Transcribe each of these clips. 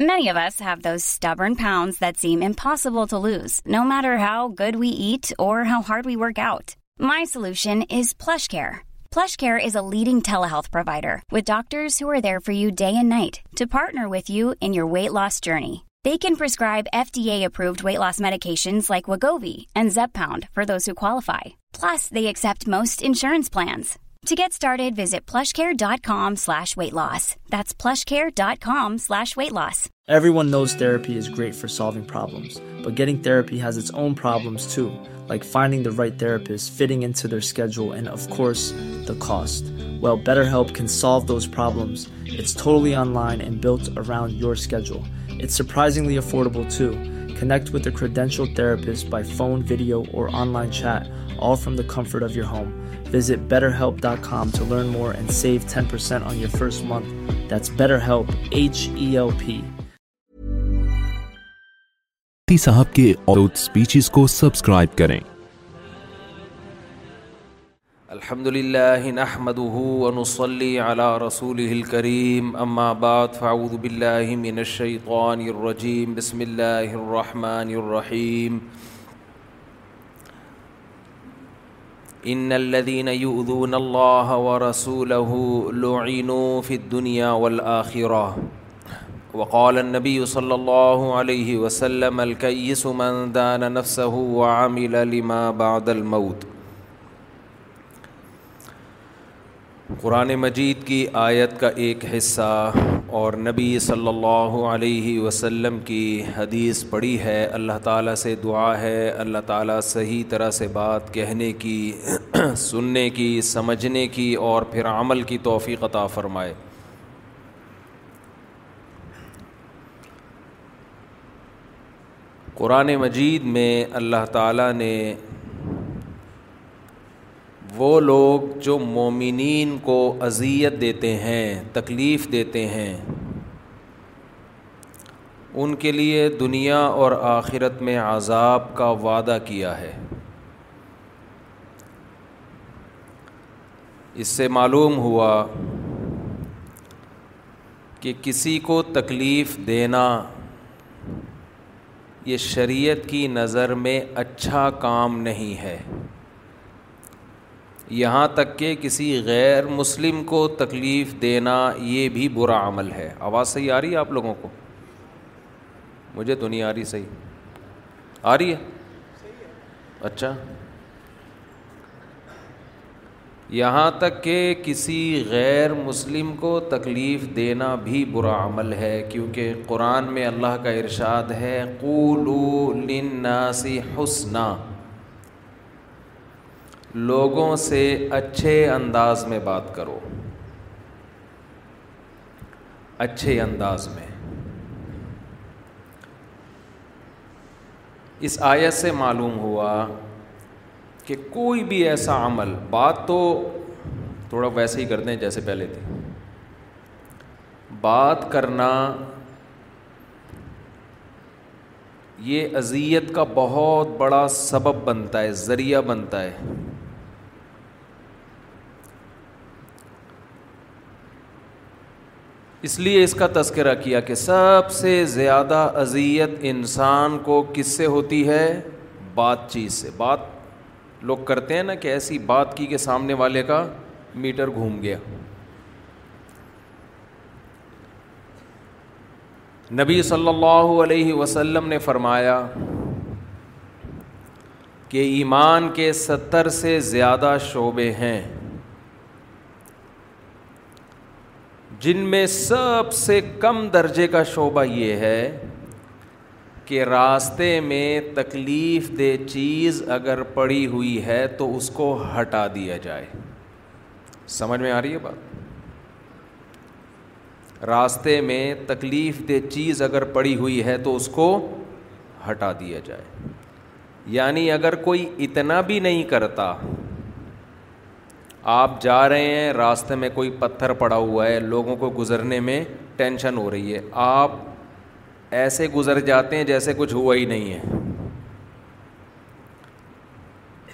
Many of us have those stubborn pounds that seem impossible to lose, no matter how good we eat or how hard we work out. My solution is PlushCare. PlushCare is a leading telehealth provider with doctors who are there for you day and night to partner with you in your weight loss journey. They can prescribe FDA-approved weight loss medications like Wegovy and Zepbound for those who qualify. Plus, they accept most insurance plans. Comfort of your home Visit betterhelp.com to learn more and save 10% on your first month. That's BetterHelp, H E L P. صاحب کے speeches کو subscribe کریں الحمد للہ رسول بالله من الشيطان الرجيم بسم اللہ الرحمٰن الرحيم ان الذين يؤذون الله ورسوله لعنوا في الدنيا والاخره وقال النبي صلى الله عليه وسلم الكيس من دان نفسه وعمل لما بعد الموت قرآن مجید کی آیت کا ایک حصہ اور نبی صلی اللہ علیہ وسلم کی حدیث پڑی ہے اللہ تعالیٰ سے دعا ہے اللہ تعالیٰ صحیح طرح سے بات کہنے کی سننے کی سمجھنے کی اور پھر عمل کی توفیق عطا فرمائے قرآن مجید میں اللہ تعالیٰ نے وہ لوگ جو مومنین کو اذیت دیتے ہیں تکلیف دیتے ہیں ان کے لیے دنیا اور آخرت میں عذاب کا وعدہ کیا ہے اس سے معلوم ہوا کہ کسی کو تکلیف دینا یہ شریعت کی نظر میں اچھا کام نہیں ہے یہاں تک کہ کسی غیر مسلم کو تکلیف دینا یہ بھی برا عمل ہے آواز صحیح آ رہی ہے آپ لوگوں کو مجھے تو نہیں آ رہی صحیح آ رہی ہے اچھا یہاں تک کہ کسی غیر مسلم کو تکلیف دینا بھی برا عمل ہے کیونکہ قرآن میں اللہ کا ارشاد ہے کون ناسی حسنہ لوگوں سے اچھے انداز میں بات کرو اچھے انداز میں اس آیت سے معلوم ہوا کہ کوئی بھی ایسا عمل بات تو تھوڑا ویسے ہی کرتے ہیں جیسے پہلے تھی بات کرنا یہ اذیت کا بہت بڑا سبب بنتا ہے ذریعہ بنتا ہے اس لیے اس کا تذکرہ کیا کہ سب سے زیادہ اذیت انسان کو کس سے ہوتی ہے بات چیت سے بات لوگ کرتے ہیں نا کہ ایسی بات کی کہ سامنے والے کا میٹر گھوم گیا نبی صلی اللہ علیہ وسلم نے فرمایا کہ ایمان کے ستر سے زیادہ شعبے ہیں جن میں سب سے کم درجے کا شعبہ یہ ہے کہ راستے میں تکلیف دہ چیز اگر پڑی ہوئی ہے تو اس کو ہٹا دیا جائے سمجھ میں آ رہی ہے بات راستے میں تکلیف دہ چیز اگر پڑی ہوئی ہے تو اس کو ہٹا دیا جائے یعنی اگر کوئی اتنا بھی نہیں کرتا آپ جا رہے ہیں راستے میں کوئی پتھر پڑا ہوا ہے لوگوں کو گزرنے میں ٹینشن ہو رہی ہے آپ ایسے گزر جاتے ہیں جیسے کچھ ہوا ہی نہیں ہے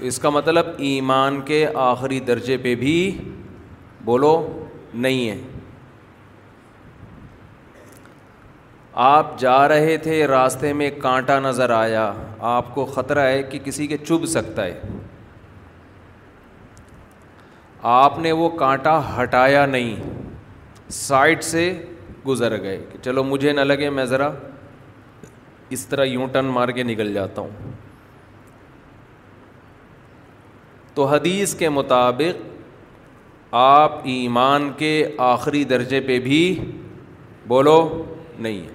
اس کا مطلب ایمان کے آخری درجے پہ بھی بولو نہیں ہے آپ جا رہے تھے راستے میں کانٹا نظر آیا آپ کو خطرہ ہے کہ کسی کے چبھ سکتا ہے آپ نے وہ کانٹا ہٹایا نہیں سائڈ سے گزر گئے کہ چلو مجھے نہ لگے میں ذرا اس طرح یوں ٹن مار کے نکل جاتا ہوں تو حدیث کے مطابق آپ ایمان کے آخری درجے پہ بھی بولو نہیں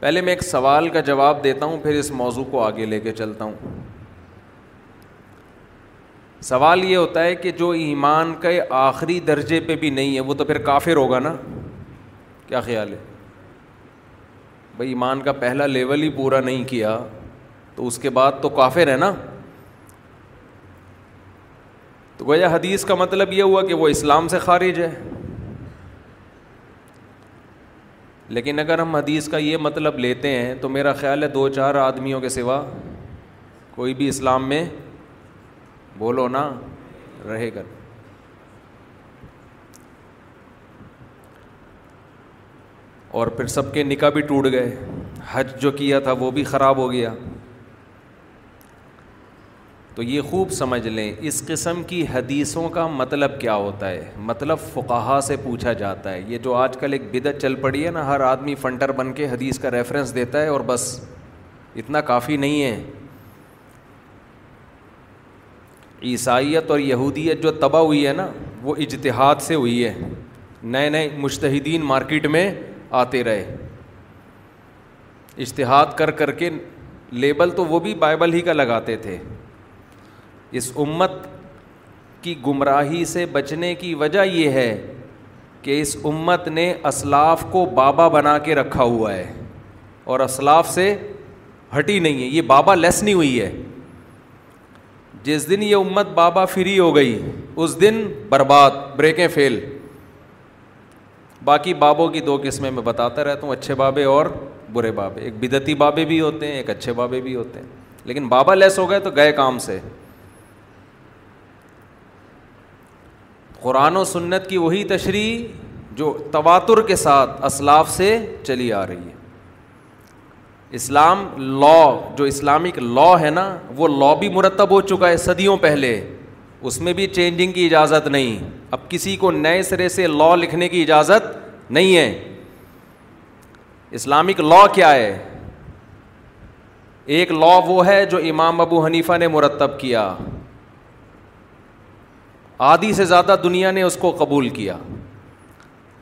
پہلے میں ایک سوال کا جواب دیتا ہوں پھر اس موضوع کو آگے لے کے چلتا ہوں سوال یہ ہوتا ہے کہ جو ایمان کے آخری درجے پہ بھی نہیں ہے وہ تو پھر کافر ہوگا نا کیا خیال ہے بھائی ایمان کا پہلا لیول ہی پورا نہیں کیا تو اس کے بعد تو کافر ہے نا تو گویا حدیث کا مطلب یہ ہوا کہ وہ اسلام سے خارج ہے لیکن اگر ہم حدیث کا یہ مطلب لیتے ہیں تو میرا خیال ہے دو چار آدمیوں کے سوا کوئی بھی اسلام میں بولو نا رہے گا اور پھر سب کے نکاح بھی ٹوٹ گئے حج جو کیا تھا وہ بھی خراب ہو گیا تو یہ خوب سمجھ لیں اس قسم کی حدیثوں کا مطلب کیا ہوتا ہے مطلب فقاہا سے پوچھا جاتا ہے یہ جو آج کل ایک بدت چل پڑی ہے نا ہر آدمی فنٹر بن کے حدیث کا ریفرنس دیتا ہے اور بس اتنا کافی نہیں ہے عیسائیت اور یہودیت جو تباہ ہوئی ہے نا وہ اجتہاد سے ہوئی ہے نئے نئے مشتحدین مارکیٹ میں آتے رہے اجتہاد کر کر کے لیبل تو وہ بھی بائبل ہی کا لگاتے تھے اس امت کی گمراہی سے بچنے کی وجہ یہ ہے کہ اس امت نے اسلاف کو بابا بنا کے رکھا ہوا ہے اور اسلاف سے ہٹی نہیں ہے یہ بابا لیس نہیں ہوئی ہے جس دن یہ امت بابا فری ہو گئی اس دن برباد بریکیں فیل باقی بابوں کی دو قسمیں میں بتاتا رہتا ہوں اچھے بابے اور برے بابے ایک بدتی بابے بھی ہوتے ہیں ایک اچھے بابے بھی ہوتے ہیں لیکن بابا لیس ہو گئے تو گئے کام سے قرآن و سنت کی وہی تشریح جو تواتر کے ساتھ اسلاف سے چلی آ رہی ہے اسلام لا جو اسلامک لا ہے نا وہ لا بھی مرتب ہو چکا ہے صدیوں پہلے اس میں بھی چینجنگ کی اجازت نہیں اب کسی کو نئے سرے سے لا لکھنے کی اجازت نہیں ہے اسلامک لا کیا ہے ایک لا وہ ہے جو امام ابو حنیفہ نے مرتب کیا آدھی سے زیادہ دنیا نے اس کو قبول کیا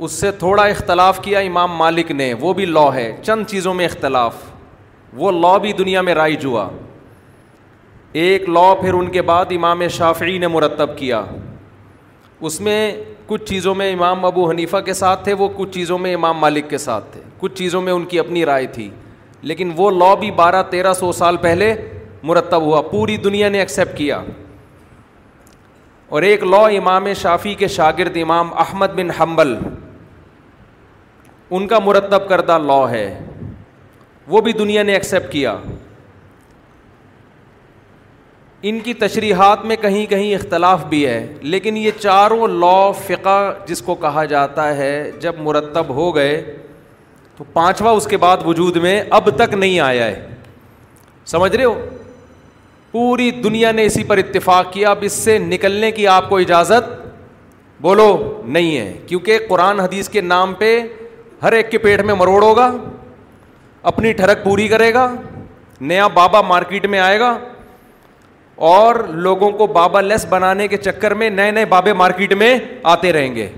اس سے تھوڑا اختلاف کیا امام مالک نے وہ بھی لا ہے چند چیزوں میں اختلاف وہ لا بھی دنیا میں رائے ہوا ایک لا پھر ان کے بعد امام شافعی نے مرتب کیا اس میں کچھ چیزوں میں امام ابو حنیفہ کے ساتھ تھے وہ کچھ چیزوں میں امام مالک کے ساتھ تھے کچھ چیزوں میں ان کی اپنی رائے تھی لیکن وہ لا بھی بارہ تیرہ سو سال پہلے مرتب ہوا پوری دنیا نے ایکسیپٹ کیا اور ایک لا امام شافی کے شاگرد امام احمد بن حنبل ان کا مرتب کردہ لا ہے وہ بھی دنیا نے ایکسیپٹ کیا ان کی تشریحات میں کہیں کہیں اختلاف بھی ہے لیکن یہ چاروں لا فقہ جس کو کہا جاتا ہے جب مرتب ہو گئے تو پانچواں اس کے بعد وجود میں اب تک نہیں آیا ہے سمجھ رہے ہو پوری دنیا نے اسی پر اتفاق کیا اب اس سے نکلنے کی آپ کو اجازت بولو نہیں ہے کیونکہ قرآن حدیث کے نام پہ ہر ایک کے پیٹ میں مروڑ ہوگا اپنی ٹھڑک پوری کرے گا نیا بابا مارکیٹ میں آئے گا اور لوگوں کو بابا لیس بنانے کے چکر میں نئے نئے بابے مارکیٹ میں آتے رہیں گے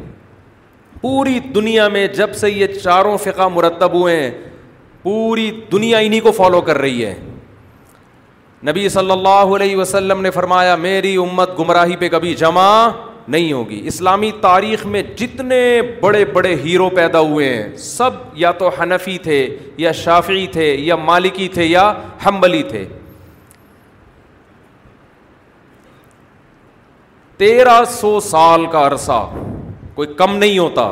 پوری دنیا میں جب سے یہ چاروں فقہ مرتب ہوئے ہیں پوری دنیا انہیں کو فالو کر رہی ہے نبی صلی اللہ علیہ وسلم نے فرمایا میری امت گمراہی پہ کبھی جمع نہیں ہوگی اسلامی تاریخ میں جتنے بڑے بڑے ہیرو پیدا ہوئے ہیں سب یا تو حنفی تھے یا شافعی تھے یا مالکی تھے یا حنبلی تھے تیرہ سو سال کا عرصہ کوئی کم نہیں ہوتا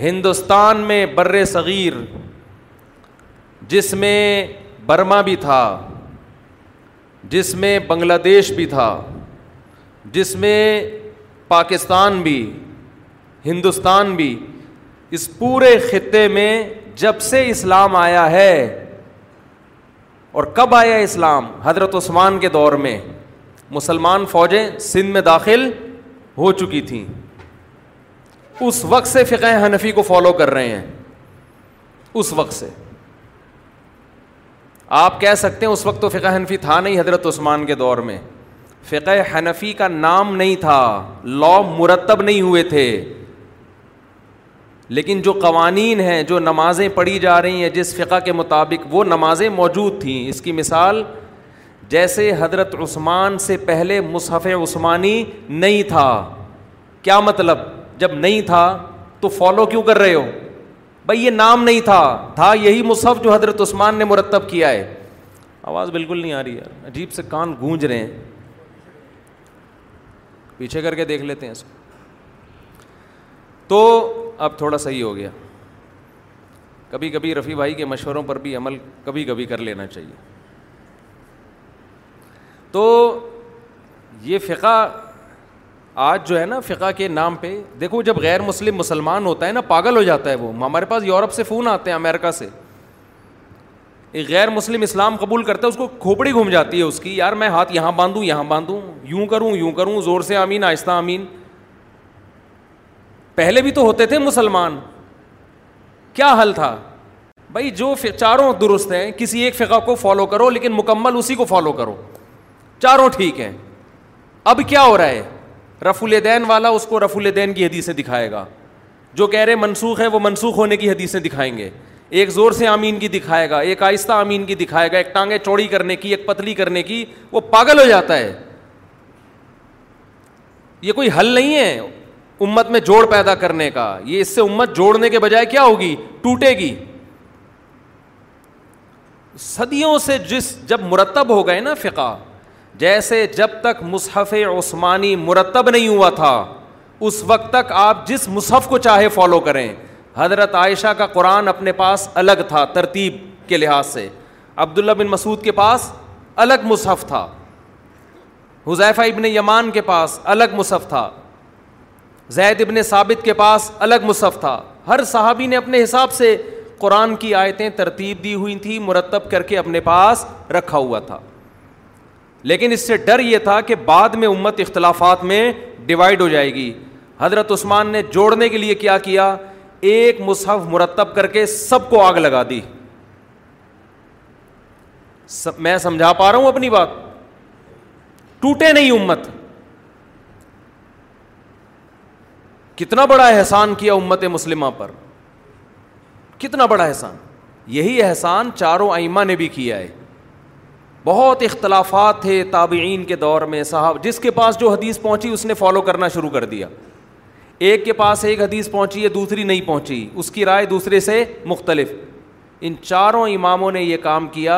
ہندوستان میں بر صغیر جس میں برما بھی تھا جس میں بنگلہ دیش بھی تھا جس میں پاکستان بھی ہندوستان بھی اس پورے خطے میں جب سے اسلام آیا ہے اور کب آیا اسلام حضرت عثمان کے دور میں مسلمان فوجیں سندھ میں داخل ہو چکی تھیں اس وقت سے فقہ حنفی کو فالو کر رہے ہیں اس وقت سے آپ کہہ سکتے ہیں اس وقت تو فقہ حنفی تھا نہیں حضرت عثمان کے دور میں فقہ حنفی کا نام نہیں تھا لا مرتب نہیں ہوئے تھے لیکن جو قوانین ہیں جو نمازیں پڑھی جا رہی ہیں جس فقہ کے مطابق وہ نمازیں موجود تھیں اس کی مثال جیسے حضرت عثمان سے پہلے مصحف عثمانی نہیں تھا کیا مطلب جب نہیں تھا تو فالو کیوں کر رہے ہو بھائی یہ نام نہیں تھا تھا یہی مصحف جو حضرت عثمان نے مرتب کیا ہے آواز بالکل نہیں آ رہی ہے عجیب سے کان گونج رہے ہیں پیچھے کر کے دیکھ لیتے ہیں اس کو تو اب تھوڑا صحیح ہو گیا کبھی کبھی رفیع بھائی کے مشوروں پر بھی عمل کبھی کبھی کر لینا چاہیے تو یہ فقہ آج جو ہے نا فقہ کے نام پہ دیکھو جب غیر مسلم مسلمان ہوتا ہے نا پاگل ہو جاتا ہے وہ ہمارے پاس یورپ سے فون آتے ہیں امریکہ سے غیر مسلم اسلام قبول کرتا ہے اس کو کھوپڑی گھوم جاتی ہے اس کی یار میں ہاتھ یہاں باندھوں یہاں باندھوں یوں کروں یوں کروں زور سے آمین آہستہ آمین پہلے بھی تو ہوتے تھے مسلمان کیا حل تھا بھائی جو چاروں درست ہیں کسی ایک فقہ کو فالو کرو لیکن مکمل اسی کو فالو کرو چاروں ٹھیک ہیں اب کیا ہو رہا ہے رف الدین والا اس کو رف الدین کی حدیثیں دکھائے گا جو کہہ رہے منسوخ ہے وہ منسوخ ہونے کی حدیثیں دکھائیں گے ایک زور سے آمین کی دکھائے گا ایک آہستہ آمین کی دکھائے گا ایک ٹانگیں چوڑی کرنے کی ایک پتلی کرنے کی وہ پاگل ہو جاتا ہے یہ کوئی حل نہیں ہے امت میں جوڑ پیدا کرنے کا یہ اس سے امت جوڑنے کے بجائے کیا ہوگی ٹوٹے گی صدیوں سے جس جب مرتب ہو گئے نا فقہ جیسے جب تک مصحف عثمانی مرتب نہیں ہوا تھا اس وقت تک آپ جس مصحف کو چاہے فالو کریں حضرت عائشہ کا قرآن اپنے پاس الگ تھا ترتیب کے لحاظ سے عبداللہ بن مسعود کے پاس الگ مصحف تھا حذیفہ ابن یمان کے پاس الگ مصحف تھا زید ابن ثابت کے پاس الگ مصحف تھا ہر صحابی نے اپنے حساب سے قرآن کی آیتیں ترتیب دی ہوئی تھیں مرتب کر کے اپنے پاس رکھا ہوا تھا لیکن اس سے ڈر یہ تھا کہ بعد میں امت اختلافات میں ڈیوائڈ ہو جائے گی حضرت عثمان نے جوڑنے کے لیے کیا کیا ایک مصحف مرتب کر کے سب کو آگ لگا دی میں سمجھا پا رہا ہوں اپنی بات ٹوٹے نہیں امت کتنا بڑا احسان کیا امت مسلمہ پر کتنا بڑا احسان یہی احسان چاروں ائمہ نے بھی کیا ہے بہت اختلافات تھے تابعین کے دور میں صاحب جس کے پاس جو حدیث پہنچی اس نے فالو کرنا شروع کر دیا ایک کے پاس ایک حدیث پہنچی ہے دوسری نہیں پہنچی اس کی رائے دوسرے سے مختلف ان چاروں اماموں نے یہ کام کیا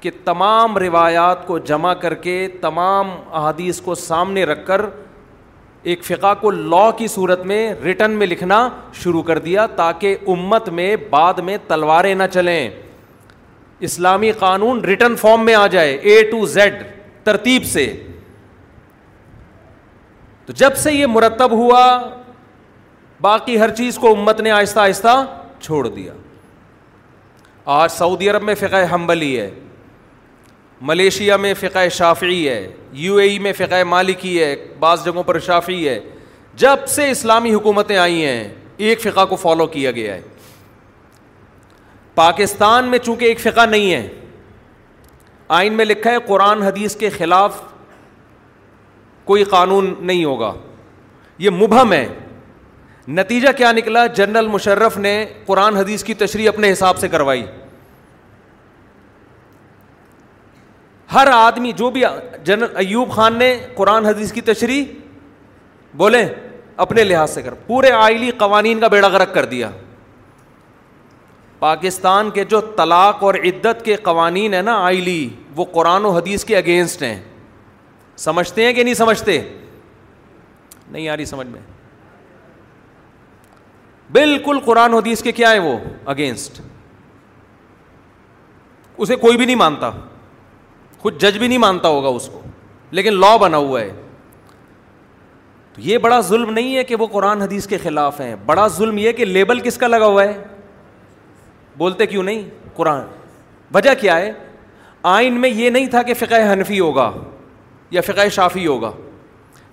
کہ تمام روایات کو جمع کر کے تمام احادیث کو سامنے رکھ کر ایک فقہ کو لاء کی صورت میں ریٹن میں لکھنا شروع کر دیا تاکہ امت میں بعد میں تلواریں نہ چلیں اسلامی قانون ریٹن فارم میں آ جائے اے ٹو زیڈ ترتیب سے تو جب سے یہ مرتب ہوا باقی ہر چیز کو امت نے آہستہ آہستہ چھوڑ دیا آج سعودی عرب میں فقہ حمبلی ہے ملیشیا میں فقہ شافعی ہے یو اے ای میں فقہ مالکی ہے بعض جگہوں پر شافعی ہے جب سے اسلامی حکومتیں آئی ہیں ایک فقہ کو فالو کیا گیا ہے پاکستان میں چونکہ ایک فقہ نہیں ہے آئین میں لکھا ہے قرآن حدیث کے خلاف کوئی قانون نہیں ہوگا یہ مبہم ہے نتیجہ کیا نکلا جنرل مشرف نے قرآن حدیث کی تشریح اپنے حساب سے کروائی ہر آدمی جو بھی جنرل ایوب خان نے قرآن حدیث کی تشریح بولے اپنے لحاظ سے کر پورے آئلی قوانین کا بیڑا غرق کر دیا پاکستان کے جو طلاق اور عدت کے قوانین ہیں نا آئلی وہ قرآن و حدیث کے اگینسٹ ہیں سمجھتے ہیں کہ نہیں سمجھتے نہیں آ رہی سمجھ میں بالکل قرآن حدیث کے کیا ہے وہ اگینسٹ اسے کوئی بھی نہیں مانتا خود جج بھی نہیں مانتا ہوگا اس کو لیکن لا بنا ہوا ہے تو یہ بڑا ظلم نہیں ہے کہ وہ قرآن حدیث کے خلاف ہیں بڑا ظلم یہ کہ لیبل کس کا لگا ہوا ہے بولتے کیوں نہیں قرآن وجہ کیا ہے آئین میں یہ نہیں تھا کہ فقہ حنفی ہوگا یا فقہ شافی ہوگا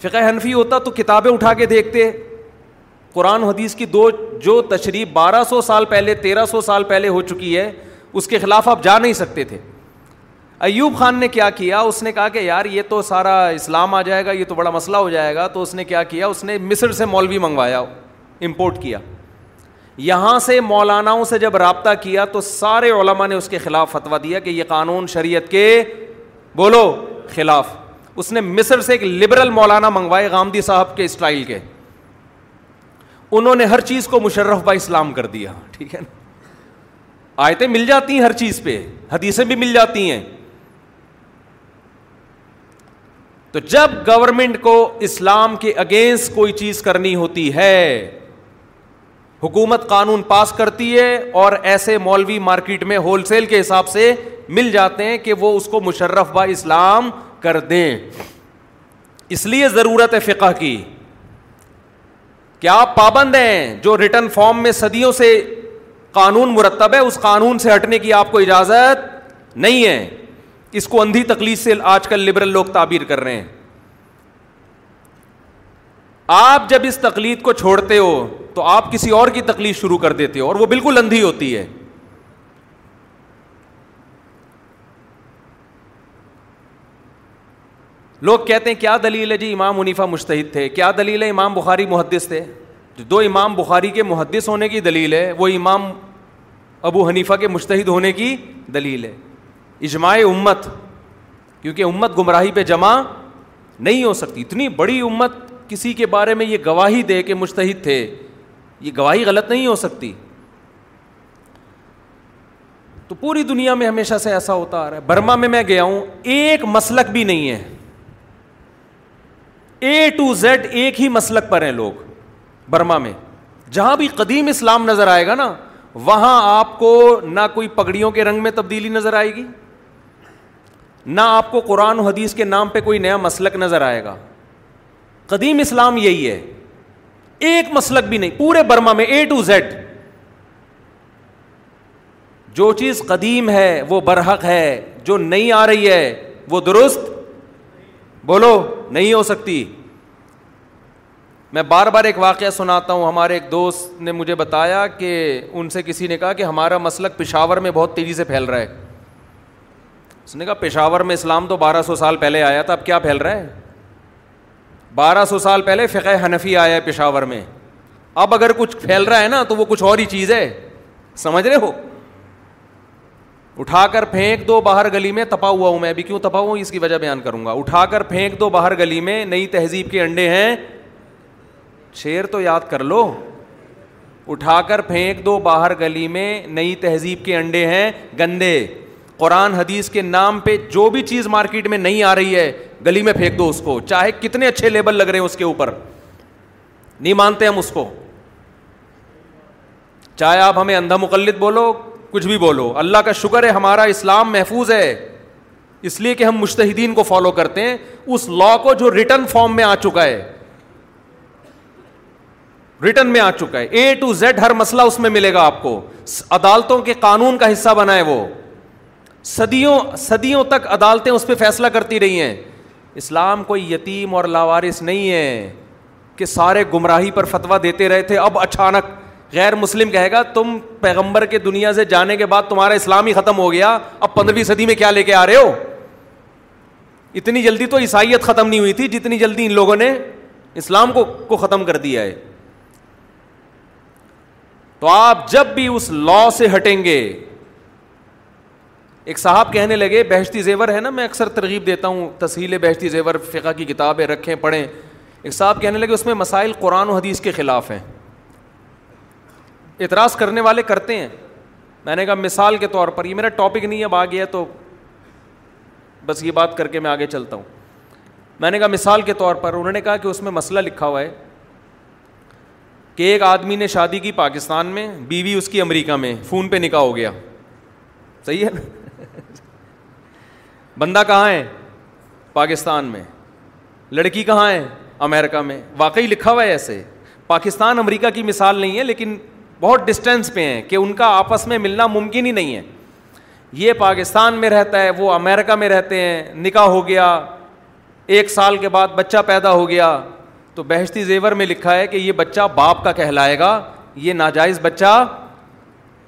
فقہ حنفی ہوتا تو کتابیں اٹھا کے دیکھتے قرآن حدیث کی دو جو تشریح بارہ سو سال پہلے تیرہ سو سال پہلے ہو چکی ہے اس کے خلاف آپ جا نہیں سکتے تھے ایوب خان نے کیا کیا اس نے کہا کہ یار یہ تو سارا اسلام آ جائے گا یہ تو بڑا مسئلہ ہو جائے گا تو اس نے کیا کیا اس نے مصر سے مولوی منگوایا امپورٹ کیا یہاں سے مولاناؤں سے جب رابطہ کیا تو سارے علماء نے اس کے خلاف فتویٰ دیا کہ یہ قانون شریعت کے بولو خلاف اس نے مصر سے ایک لبرل مولانا منگوائے غامدی صاحب کے اسٹائل کے انہوں نے ہر چیز کو مشرف با اسلام کر دیا ٹھیک ہے نا آیتیں مل جاتی ہیں ہر چیز پہ حدیثیں بھی مل جاتی ہیں تو جب گورنمنٹ کو اسلام کے اگینسٹ کوئی چیز کرنی ہوتی ہے حکومت قانون پاس کرتی ہے اور ایسے مولوی مارکیٹ میں ہول سیل کے حساب سے مل جاتے ہیں کہ وہ اس کو مشرف با اسلام کر دیں اس لیے ضرورت ہے فقہ کی کیا آپ پابند ہیں جو ریٹرن فارم میں صدیوں سے قانون مرتب ہے اس قانون سے ہٹنے کی آپ کو اجازت نہیں ہے اس کو اندھی تکلیف سے آج کل لبرل لوگ تعبیر کر رہے ہیں آپ جب اس تقلید کو چھوڑتے ہو تو آپ کسی اور کی تکلیف شروع کر دیتے ہو اور وہ بالکل اندھی ہوتی ہے لوگ کہتے ہیں کیا دلیل ہے جی امام منیفا مشتحد تھے کیا دلیل ہے امام بخاری محدث تھے جو دو امام بخاری کے محدث ہونے کی دلیل ہے وہ امام ابو حنیفہ کے مشتحد ہونے کی دلیل ہے اجماع امت کیونکہ امت گمراہی پہ جمع نہیں ہو سکتی اتنی بڑی امت کسی کے بارے میں یہ گواہی دے کے مشتحد تھے یہ گواہی غلط نہیں ہو سکتی تو پوری دنیا میں ہمیشہ سے ایسا ہوتا آ رہا ہے برما میں میں گیا ہوں ایک مسلک بھی نہیں ہے اے ٹو زیڈ ایک ہی مسلک پر ہیں لوگ برما میں جہاں بھی قدیم اسلام نظر آئے گا نا وہاں آپ کو نہ کوئی پگڑیوں کے رنگ میں تبدیلی نظر آئے گی نہ آپ کو قرآن و حدیث کے نام پہ کوئی نیا مسلک نظر آئے گا قدیم اسلام یہی ہے ایک مسلک بھی نہیں پورے برما میں اے ٹو زیڈ جو چیز قدیم ہے وہ برحق ہے جو نہیں آ رہی ہے وہ درست بولو نہیں ہو سکتی میں بار بار ایک واقعہ سناتا ہوں ہمارے ایک دوست نے مجھے بتایا کہ ان سے کسی نے کہا کہ ہمارا مسلک پشاور میں بہت تیزی سے پھیل رہا ہے اس نے کہا پشاور میں اسلام تو بارہ سو سال پہلے آیا تھا اب کیا پھیل رہا ہے بارہ سو سال پہلے فقہ حنفی آیا ہے پشاور میں اب اگر کچھ پھیل رہا ہے نا تو وہ کچھ اور ہی چیز ہے سمجھ رہے ہو اٹھا کر پھینک دو باہر گلی میں تپا ہوا ہوں میں ابھی کیوں تپا ہوں اس کی وجہ بیان کروں گا اٹھا کر پھینک دو باہر گلی میں نئی تہذیب کے انڈے ہیں شیر تو یاد کر لو اٹھا کر پھینک دو باہر گلی میں نئی تہذیب کے انڈے ہیں گندے قرآن حدیث کے نام پہ جو بھی چیز مارکیٹ میں نہیں آ رہی ہے گلی میں پھینک دو اس کو چاہے کتنے اچھے لیبل لگ رہے ہیں اس کے اوپر نہیں مانتے ہم اس کو چاہے آپ ہمیں اندھا مقلد بولو کچھ بھی بولو اللہ کا شکر ہے ہمارا اسلام محفوظ ہے اس لیے کہ ہم مشتحدین کو فالو کرتے ہیں اس لا کو جو ریٹرن فارم میں آ چکا ہے ریٹرن میں آ چکا ہے اے ٹو زیڈ ہر مسئلہ اس میں ملے گا آپ کو عدالتوں کے قانون کا حصہ بنا ہے وہ صدیوں صدیوں تک عدالتیں اس پہ فیصلہ کرتی رہی ہیں اسلام کوئی یتیم اور لاوارث نہیں ہے کہ سارے گمراہی پر فتویٰ دیتے رہے تھے اب اچانک غیر مسلم کہے گا تم پیغمبر کے دنیا سے جانے کے بعد تمہارا اسلام ہی ختم ہو گیا اب پندرہویں صدی میں کیا لے کے آ رہے ہو اتنی جلدی تو عیسائیت ختم نہیں ہوئی تھی جتنی جلدی ان لوگوں نے اسلام کو کو ختم کر دیا ہے تو آپ جب بھی اس لا سے ہٹیں گے ایک صاحب کہنے لگے بہشتی زیور ہے نا میں اکثر ترغیب دیتا ہوں تسہیل بہشتی زیور فقہ کی کتابیں رکھیں پڑھیں ایک صاحب کہنے لگے اس میں مسائل قرآن و حدیث کے خلاف ہیں اعتراض کرنے والے کرتے ہیں میں نے کہا مثال کے طور پر یہ میرا ٹاپک نہیں ہے آ گیا تو بس یہ بات کر کے میں آگے چلتا ہوں میں نے کہا مثال کے طور پر انہوں نے کہا کہ اس میں مسئلہ لکھا ہوا ہے کہ ایک آدمی نے شادی کی پاکستان میں بیوی اس کی امریکہ میں فون پہ نکاح ہو گیا صحیح ہے نا بندہ کہاں ہے پاکستان میں لڑکی کہاں ہے امریکہ میں واقعی لکھا ہوا ہے ایسے پاکستان امریکہ کی مثال نہیں ہے لیکن بہت ڈسٹینس پہ ہیں کہ ان کا آپس میں ملنا ممکن ہی نہیں ہے یہ پاکستان میں رہتا ہے وہ امیرکا میں رہتے ہیں نکاح ہو گیا ایک سال کے بعد بچہ پیدا ہو گیا تو بہشتی زیور میں لکھا ہے کہ یہ بچہ باپ کا کہلائے گا یہ ناجائز بچہ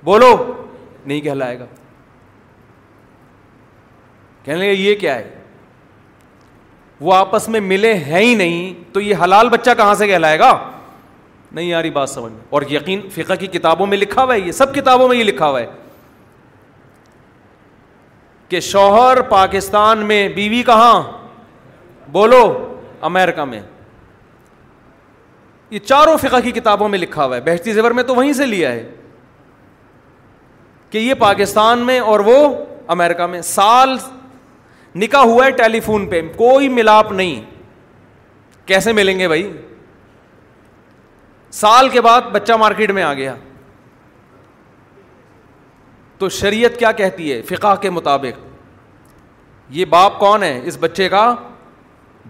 بولو نہیں کہلائے گا کہنے لگے یہ کیا ہے وہ آپس میں ملے ہیں ہی نہیں تو یہ حلال بچہ کہاں سے کہلائے گا نہیں آ رہی بات سمجھ میں اور یقین فقہ کی کتابوں میں لکھا ہوا ہے یہ سب کتابوں میں یہ لکھا ہوا ہے کہ شوہر پاکستان میں بیوی کہاں بولو امریکہ میں یہ چاروں فقہ کی کتابوں میں لکھا ہوا ہے بہشتی زیور میں تو وہیں سے لیا ہے کہ یہ پاکستان میں اور وہ امریکہ میں سال نکاح ہوا ہے ٹیلی فون پہ کوئی ملاپ نہیں کیسے ملیں گے بھائی سال کے بعد بچہ مارکیٹ میں آ گیا تو شریعت کیا کہتی ہے فقہ کے مطابق یہ باپ کون ہے اس بچے کا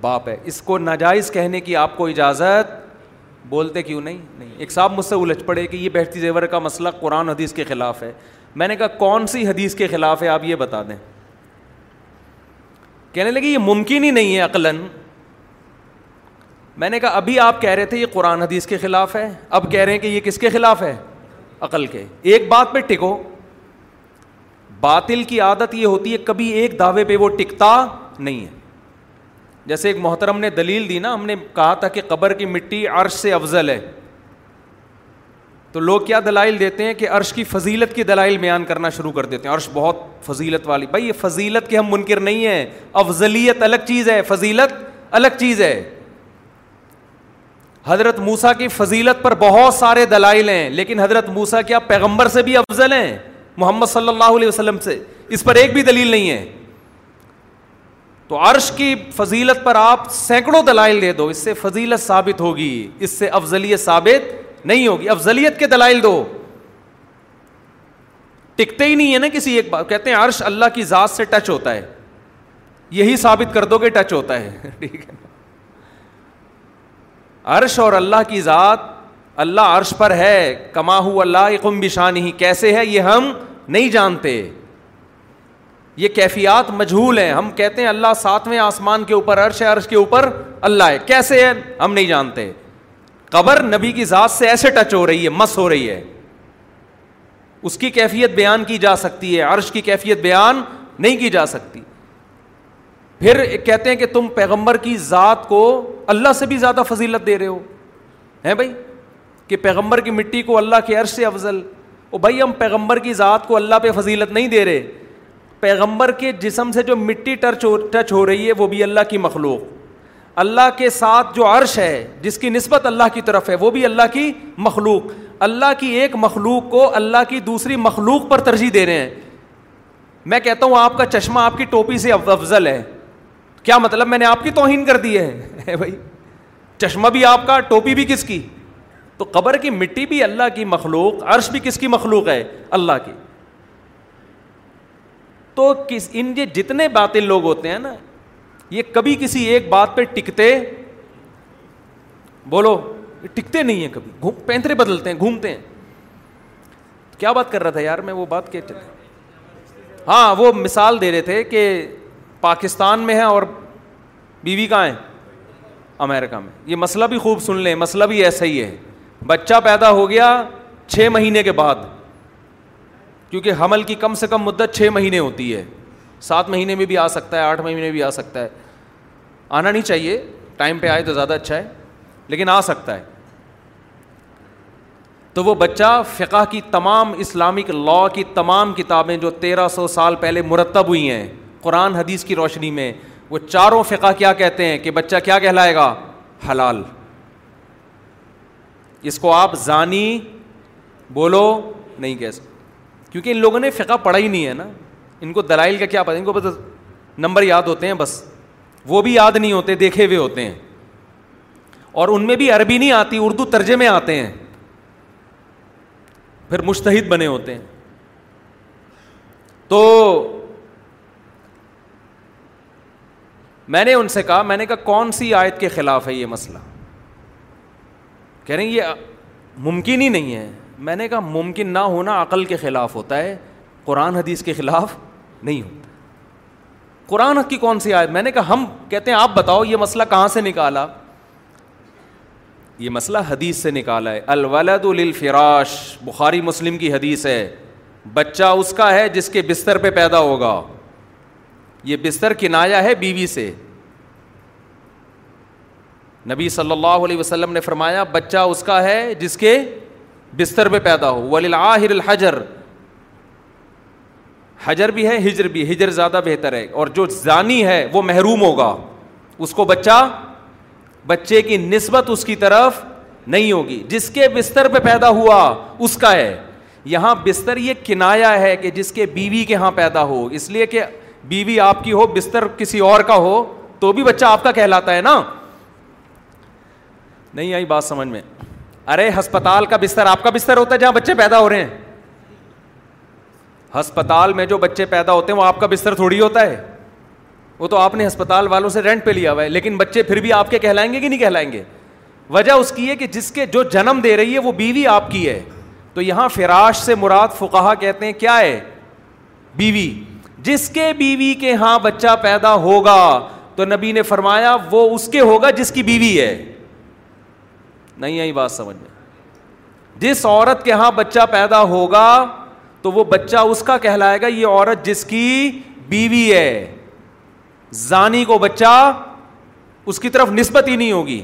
باپ ہے اس کو ناجائز کہنے کی آپ کو اجازت بولتے کیوں نہیں نہیں ایک صاحب مجھ سے الجھ پڑے کہ یہ بہتی زیور کا مسئلہ قرآن حدیث کے خلاف ہے میں نے کہا کون سی حدیث کے خلاف ہے آپ یہ بتا دیں کہنے لگے یہ ممکن ہی نہیں ہے عقلاً میں نے کہا ابھی آپ کہہ رہے تھے یہ قرآن حدیث کے خلاف ہے اب کہہ رہے ہیں کہ یہ کس کے خلاف ہے عقل کے ایک بات پہ ٹکو باطل کی عادت یہ ہوتی ہے کبھی ایک دعوے پہ وہ ٹکتا نہیں ہے جیسے ایک محترم نے دلیل دی نا ہم نے کہا تھا کہ قبر کی مٹی عرش سے افضل ہے تو لوگ کیا دلائل دیتے ہیں کہ عرش کی فضیلت کی دلائل بیان کرنا شروع کر دیتے ہیں عرش بہت فضیلت والی بھائی یہ فضیلت کے ہم منکر نہیں ہیں افضلیت الگ چیز ہے فضیلت الگ چیز ہے حضرت موسا کی فضیلت پر بہت سارے دلائل ہیں لیکن حضرت موسا کیا پیغمبر سے بھی افضل ہیں محمد صلی اللہ علیہ وسلم سے اس پر ایک بھی دلیل نہیں ہے تو عرش کی فضیلت پر آپ سینکڑوں دلائل دے دو اس سے فضیلت ثابت ہوگی اس سے افضلیت ثابت نہیں ہوگی افضلیت کے دلائل دو ٹکتے ہی نہیں ہے نا کسی ایک بات کہتے ہیں عرش اللہ کی ذات سے ٹچ ہوتا ہے یہی ثابت کر دو کہ ٹچ ہوتا ہے ٹھیک ہے عرش اور اللہ کی ذات اللہ عرش پر ہے کما ہو اللہ کم بشان ہی کیسے ہے یہ ہم نہیں جانتے یہ کیفیات مجہول ہیں ہم کہتے ہیں اللہ ساتویں آسمان کے اوپر عرش ہے عرش کے اوپر اللہ ہے کیسے ہے ہم نہیں جانتے قبر نبی کی ذات سے ایسے ٹچ ہو رہی ہے مس ہو رہی ہے اس کی کیفیت بیان کی جا سکتی ہے عرش کی کیفیت بیان نہیں کی جا سکتی پھر کہتے ہیں کہ تم پیغمبر کی ذات کو اللہ سے بھی زیادہ فضیلت دے رہے ہو ہیں بھائی کہ پیغمبر کی مٹی کو اللہ کے عرش سے افضل او بھائی ہم پیغمبر کی ذات کو اللہ پہ فضیلت نہیں دے رہے پیغمبر کے جسم سے جو مٹی ٹچ ہو ہو رہی ہے وہ بھی اللہ کی مخلوق اللہ کے ساتھ جو عرش ہے جس کی نسبت اللہ کی طرف ہے وہ بھی اللہ کی مخلوق اللہ کی ایک مخلوق کو اللہ کی دوسری مخلوق پر ترجیح دے رہے ہیں میں کہتا ہوں آپ کا چشمہ آپ کی ٹوپی سے افضل ہے کیا مطلب میں نے آپ کی توہین کر دی ہے بھائی چشمہ بھی آپ کا ٹوپی بھی کس کی تو قبر کی مٹی بھی اللہ کی مخلوق عرش بھی کس کی مخلوق ہے اللہ کی تو کس ان کے جتنے باطل لوگ ہوتے ہیں نا یہ کبھی کسی ایک بات پہ ٹکتے بولو ٹکتے نہیں ہیں کبھی پینترے بدلتے ہیں گھومتے ہیں کیا بات کر رہا تھا یار میں وہ بات کہ ہاں وہ مثال دے رہے تھے کہ پاکستان میں ہے اور بیوی کہاں ہے امیرکا میں یہ مسئلہ بھی خوب سن لیں مسئلہ بھی ایسا ہی ہے بچہ پیدا ہو گیا چھ مہینے کے بعد کیونکہ حمل کی کم سے کم مدت چھ مہینے ہوتی ہے سات مہینے میں بھی آ سکتا ہے آٹھ مہینے میں بھی آ سکتا ہے آنا نہیں چاہیے ٹائم پہ آئے تو زیادہ اچھا ہے لیکن آ سکتا ہے تو وہ بچہ فقہ کی تمام اسلامک لاء کی تمام کتابیں جو تیرہ سو سال پہلے مرتب ہوئی ہیں قرآن حدیث کی روشنی میں وہ چاروں فقہ کیا کہتے ہیں کہ بچہ کیا کہلائے گا حلال اس کو آپ زانی بولو نہیں کہہ سکتے کیونکہ ان لوگوں نے فقہ پڑھا ہی نہیں ہے نا ان کو دلائل کا کیا پتا ان کو بس نمبر یاد ہوتے ہیں بس وہ بھی یاد نہیں ہوتے دیکھے ہوئے ہوتے ہیں اور ان میں بھی عربی نہیں آتی اردو ترجے میں آتے ہیں پھر مشتحد بنے ہوتے ہیں تو میں نے ان سے کہا میں نے کہا کون سی آیت کے خلاف ہے یہ مسئلہ کہہ رہے ہیں یہ ممکن ہی نہیں ہے میں نے کہا ممکن نہ ہونا عقل کے خلاف ہوتا ہے قرآن حدیث کے خلاف نہیں ہوتا قرآن کی کون سی آیت میں نے کہا ہم کہتے ہیں آپ بتاؤ یہ مسئلہ کہاں سے نکالا یہ مسئلہ حدیث سے نکالا ہے الولد للفراش بخاری مسلم کی حدیث ہے بچہ اس کا ہے جس کے بستر پہ پیدا ہوگا یہ بستر کنایا ہے بیوی سے نبی صلی اللہ علیہ وسلم نے فرمایا بچہ اس کا ہے جس کے بستر پہ پیدا ہو الحجر حجر بھی ہے ہجر بھی ہجر زیادہ بہتر ہے اور جو زانی ہے وہ محروم ہوگا اس کو بچہ بچے کی نسبت اس کی طرف نہیں ہوگی جس کے بستر پہ پیدا ہوا اس کا ہے یہاں بستر یہ کنایا ہے کہ جس کے بیوی کے ہاں پیدا ہو اس لیے کہ بیوی آپ کی ہو بستر کسی اور کا ہو تو بھی بچہ آپ کا کہلاتا ہے نا نہیں آئی بات سمجھ میں ارے ہسپتال کا بستر آپ کا بستر ہوتا ہے جہاں بچے پیدا ہو رہے ہیں ہسپتال میں جو بچے پیدا ہوتے ہیں وہ آپ کا بستر تھوڑی ہوتا ہے وہ تو آپ نے ہسپتال والوں سے رینٹ پہ لیا ہوا ہے لیکن بچے پھر بھی آپ کے کہلائیں گے کہ نہیں کہلائیں گے وجہ اس کی ہے کہ جس کے جو جنم دے رہی ہے وہ بیوی آپ کی ہے تو یہاں فراش سے مراد فکاہ کہتے ہیں کیا ہے بیوی جس کے بیوی کے ہاں بچہ پیدا ہوگا تو نبی نے فرمایا وہ اس کے ہوگا جس کی بیوی ہے نہیں آئی بات سمجھ جس عورت کے ہاں بچہ پیدا ہوگا تو وہ بچہ اس کا کہلائے گا یہ عورت جس کی بیوی ہے زانی کو بچہ اس کی طرف نسبت ہی نہیں ہوگی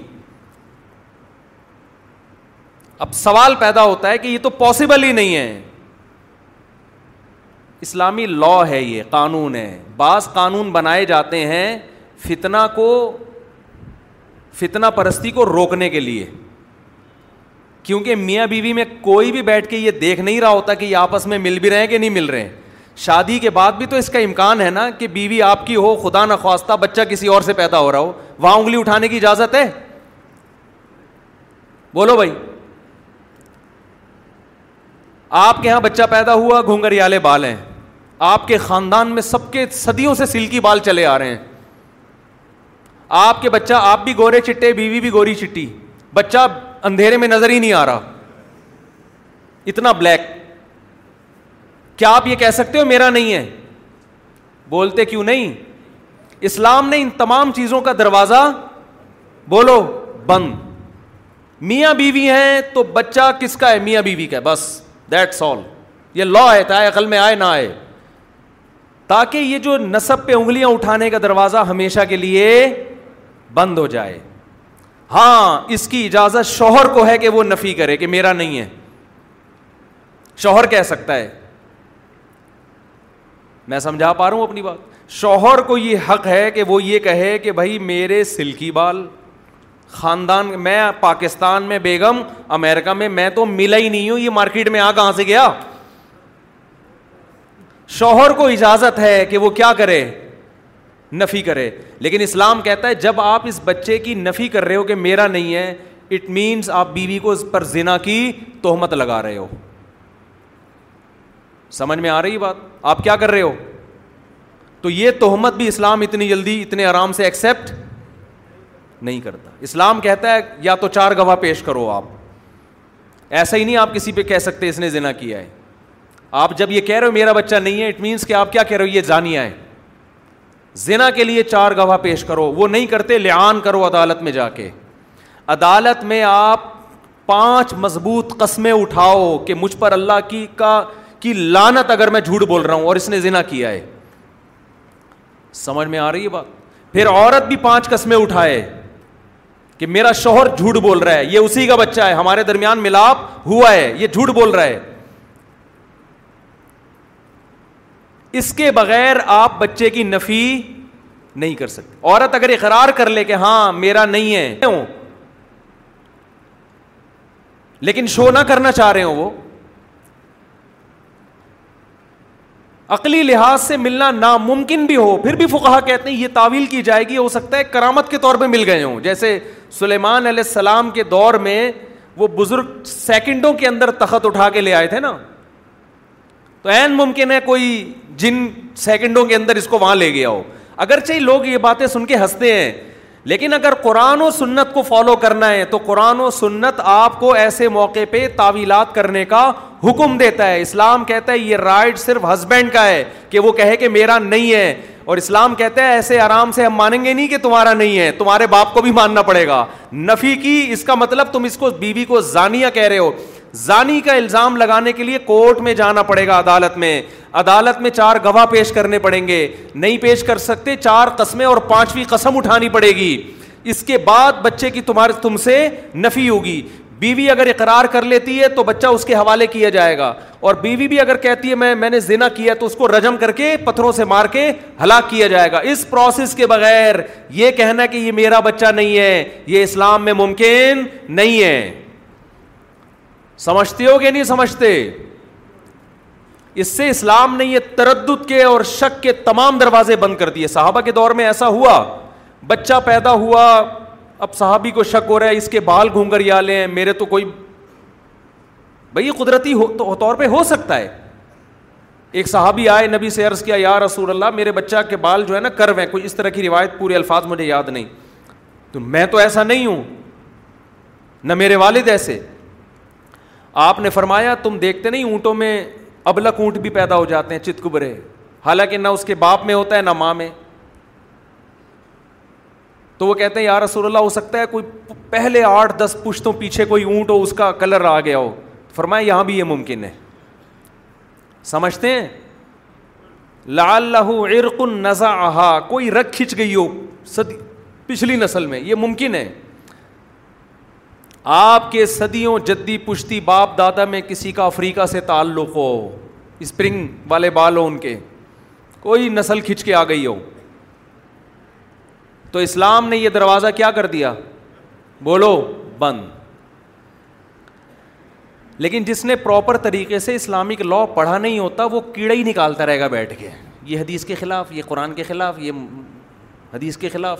اب سوال پیدا ہوتا ہے کہ یہ تو پاسبل ہی نہیں ہے اسلامی لا ہے یہ قانون ہے بعض قانون بنائے جاتے ہیں فتنہ کو فتنہ پرستی کو روکنے کے لیے کیونکہ میاں بیوی میں کوئی بھی بیٹھ کے یہ دیکھ نہیں رہا ہوتا کہ یہ آپس میں مل بھی رہے ہیں کہ نہیں مل رہے ہیں شادی کے بعد بھی تو اس کا امکان ہے نا کہ بیوی آپ کی ہو خدا نخواستہ بچہ کسی اور سے پیدا ہو رہا ہو وہاں انگلی اٹھانے کی اجازت ہے بولو بھائی آپ کے یہاں بچہ پیدا ہوا گھونگریالے بال ہیں آپ کے خاندان میں سب کے صدیوں سے سلکی بال چلے آ رہے ہیں آپ کے بچہ آپ بھی گورے چٹے بیوی بھی گوری چٹی بچہ اندھیرے میں نظر ہی نہیں آ رہا اتنا بلیک کیا آپ یہ کہہ سکتے ہو میرا نہیں ہے بولتے کیوں نہیں اسلام نے ان تمام چیزوں کا دروازہ بولو بند میاں بیوی ہیں تو بچہ کس کا ہے میاں بیوی کا بس یہ لا ہے چاہے عقل میں آئے نہ آئے تاکہ یہ جو نصب پہ انگلیاں اٹھانے کا دروازہ ہمیشہ کے لیے بند ہو جائے ہاں اس کی اجازت شوہر کو ہے کہ وہ نفی کرے کہ میرا نہیں ہے شوہر کہہ سکتا ہے میں سمجھا پا رہا ہوں اپنی بات شوہر کو یہ حق ہے کہ وہ یہ کہے کہ بھائی میرے سلکی بال خاندان میں پاکستان میں بیگم امیرکا میں میں تو ملا ہی نہیں ہوں یہ مارکیٹ میں آ کہاں سے گیا شوہر کو اجازت ہے کہ وہ کیا کرے نفی کرے لیکن اسلام کہتا ہے جب آپ اس بچے کی نفی کر رہے ہو کہ میرا نہیں ہے اٹ مینس آپ بیوی کو اس پر زنا کی توہمت لگا رہے ہو سمجھ میں آ رہی بات آپ کیا کر رہے ہو تو یہ تہمت بھی اسلام اتنی جلدی اتنے آرام سے ایکسپٹ نہیں کرتا اسلام کہتا ہے یا تو چار گواہ پیش کرو آپ ایسا ہی نہیں آپ کسی پہ کہہ سکتے اس نے ذنا کیا ہے آپ جب یہ کہہ رہے ہو میرا بچہ نہیں ہے اٹ مینس کہ آپ کیا کہہ رہے ہو یہ جانیا ہے زنا کے لیے چار گواہ پیش کرو وہ نہیں کرتے لعان کرو عدالت میں جا کے عدالت میں آپ پانچ مضبوط قسمیں اٹھاؤ کہ مجھ پر اللہ کی کا کی لانت اگر میں جھوٹ بول رہا ہوں اور اس نے زنا کیا ہے سمجھ میں آ رہی ہے بات پھر عورت بھی پانچ قسمیں اٹھائے کہ میرا شوہر جھوٹ بول رہا ہے یہ اسی کا بچہ ہے ہمارے درمیان ملاپ ہوا ہے یہ جھوٹ بول رہا ہے اس کے بغیر آپ بچے کی نفی نہیں کر سکتے عورت اگر اقرار کر لے کہ ہاں میرا نہیں ہے لیکن شو نہ کرنا چاہ رہے ہو وہ عقلی لحاظ سے ملنا ناممکن بھی ہو پھر بھی فقہ کہتے ہیں یہ تعویل کی جائے گی ہو سکتا ہے کرامت کے طور پہ مل گئے ہوں جیسے سلیمان علیہ السلام کے دور میں وہ بزرگ سیکنڈوں کے اندر تخت اٹھا کے لے آئے تھے نا تو عین ممکن ہے کوئی جن سیکنڈوں کے اندر اس کو وہاں لے گیا ہو اگرچہ لوگ یہ باتیں سن کے ہنستے ہیں لیکن اگر قرآن و سنت کو فالو کرنا ہے تو قرآن و سنت آپ کو ایسے موقع پہ تعویلات کرنے کا حکم دیتا ہے اسلام کہتا ہے یہ رائٹ صرف ہسبینڈ کا ہے کہ وہ کہے کہ میرا نہیں ہے اور اسلام کہتا ہے ایسے آرام سے ہم مانیں گے نہیں کہ تمہارا نہیں ہے تمہارے باپ کو بھی ماننا پڑے گا نفی کی اس کا مطلب تم اس کو بیوی کو زانیہ کہہ رہے ہو زانی کا الزام لگانے کے لیے کورٹ میں جانا پڑے گا عدالت عدالت میں میں چار گواہ پیش کرنے پڑیں گے نہیں پیش کر سکتے چار قسمیں اور پانچویں قسم اٹھانی پڑے گی اس کے بعد بچے کی تمہارے تم سے نفی ہوگی بیوی اگر اقرار کر لیتی ہے تو بچہ اس کے حوالے کیا جائے گا اور بیوی بھی اگر کہتی ہے میں میں نے زنا کیا تو اس کو رجم کر کے پتھروں سے مار کے ہلاک کیا جائے گا اس پروسیس کے بغیر یہ کہنا کہ یہ میرا بچہ نہیں ہے یہ اسلام میں ممکن نہیں ہے سمجھتے ہو کہ نہیں سمجھتے اس سے اسلام نے یہ تردد کے اور شک کے تمام دروازے بند کر دیے صحابہ کے دور میں ایسا ہوا بچہ پیدا ہوا اب صحابی کو شک ہو رہا ہے اس کے بال گھونگریا لیں میرے تو کوئی بھائی قدرتی طور پہ ہو سکتا ہے ایک صحابی آئے نبی سے عرض کیا یا رسول اللہ میرے بچہ کے بال جو ہے نا کرو ہیں کوئی اس طرح کی روایت پورے الفاظ مجھے یاد نہیں تو میں تو ایسا نہیں ہوں نہ میرے والد ایسے آپ نے فرمایا تم دیکھتے نہیں اونٹوں میں ابلک اونٹ بھی پیدا ہو جاتے ہیں چتکبرے حالانکہ نہ اس کے باپ میں ہوتا ہے نہ ماں میں تو وہ کہتے ہیں یار رسول اللہ ہو سکتا ہے کوئی پہلے آٹھ دس پشتوں پیچھے کوئی اونٹ ہو اس کا کلر آ گیا ہو فرمایا یہاں بھی یہ ممکن ہے سمجھتے ہیں لال لہو ارکن نزاں کوئی رکھ کھچ گئی ہو پچھلی نسل میں یہ ممکن ہے آپ کے صدیوں جدی پشتی باپ دادا میں کسی کا افریقہ سے تعلق ہو اسپرنگ والے بال ہو ان کے کوئی نسل کھنچ کے آ گئی ہو تو اسلام نے یہ دروازہ کیا کر دیا بولو بند لیکن جس نے پراپر طریقے سے اسلامک لاء پڑھا نہیں ہوتا وہ کیڑا ہی نکالتا رہے گا بیٹھ کے یہ حدیث کے خلاف یہ قرآن کے خلاف یہ حدیث کے خلاف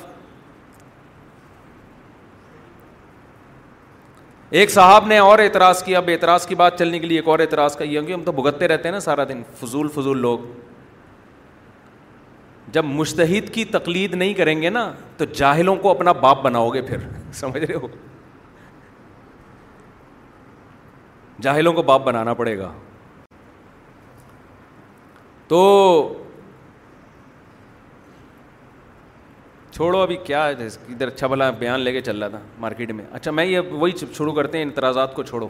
ایک صاحب نے اور اعتراض کیا اب اعتراض کی بات چلنے کے لیے ایک اور اعتراض کا یہ ہم تو بھگتتے رہتے ہیں نا سارا دن فضول فضول لوگ جب مشتحد کی تقلید نہیں کریں گے نا تو جاہلوں کو اپنا باپ بناؤ گے پھر سمجھ رہے ہو جاہلوں کو باپ بنانا پڑے گا تو چھوڑو ابھی کیا ادھر اچھا بھلا بیان لے کے چل رہا تھا مارکیٹ میں اچھا میں یہ وہی شروع کرتے ہیں اعتراضات کو چھوڑو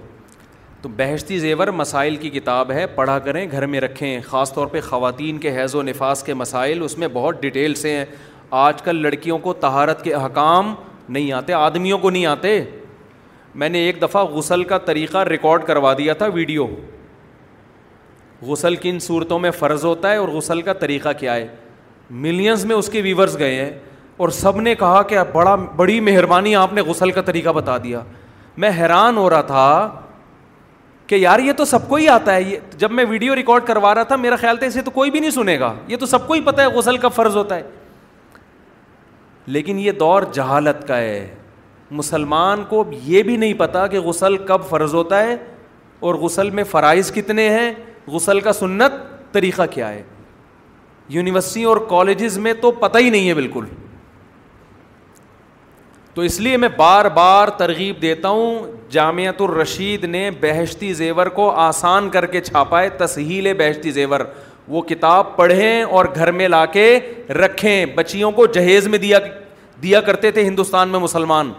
تو بہشتی زیور مسائل کی کتاب ہے پڑھا کریں گھر میں رکھیں خاص طور پہ خواتین کے حیض و نفاس کے مسائل اس میں بہت ڈیٹیل سے ہیں آج کل لڑکیوں کو تہارت کے احکام نہیں آتے آدمیوں کو نہیں آتے میں نے ایک دفعہ غسل کا طریقہ ریکارڈ کروا دیا تھا ویڈیو غسل کن صورتوں میں فرض ہوتا ہے اور غسل کا طریقہ کیا ہے ملینز میں اس کے ویورز گئے ہیں اور سب نے کہا کہ بڑا بڑی مہربانی آپ نے غسل کا طریقہ بتا دیا میں حیران ہو رہا تھا کہ یار یہ تو سب کو ہی آتا ہے یہ جب میں ویڈیو ریکارڈ کروا رہا تھا میرا خیال تھا اسے تو کوئی بھی نہیں سنے گا یہ تو سب کو ہی پتہ ہے غسل کا فرض ہوتا ہے لیکن یہ دور جہالت کا ہے مسلمان کو یہ بھی نہیں پتہ کہ غسل کب فرض ہوتا ہے اور غسل میں فرائض کتنے ہیں غسل کا سنت طریقہ کیا ہے یونیورسٹی اور کالجز میں تو پتہ ہی نہیں ہے بالکل تو اس لیے میں بار بار ترغیب دیتا ہوں جامعت الرشید نے بہشتی زیور کو آسان کر کے چھاپا ہے تسہیل بہشتی زیور وہ کتاب پڑھیں اور گھر میں لا کے رکھیں بچیوں کو جہیز میں دیا دیا کرتے تھے ہندوستان میں مسلمان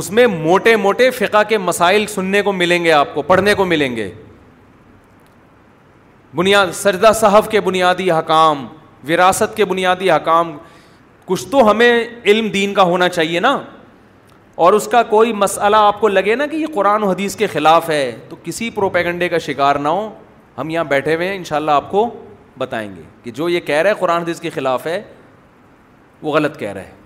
اس میں موٹے موٹے فقہ کے مسائل سننے کو ملیں گے آپ کو پڑھنے کو ملیں گے بنیاد سجدہ صاحب کے بنیادی حکام وراثت کے بنیادی حکام کچھ تو ہمیں علم دین کا ہونا چاہیے نا اور اس کا کوئی مسئلہ آپ کو لگے نا کہ یہ قرآن و حدیث کے خلاف ہے تو کسی پروپیگنڈے کا شکار نہ ہو ہم یہاں بیٹھے ہوئے ہیں ان شاء اللہ آپ کو بتائیں گے کہ جو یہ کہہ رہا ہے قرآن حدیث کے خلاف ہے وہ غلط کہہ رہا ہے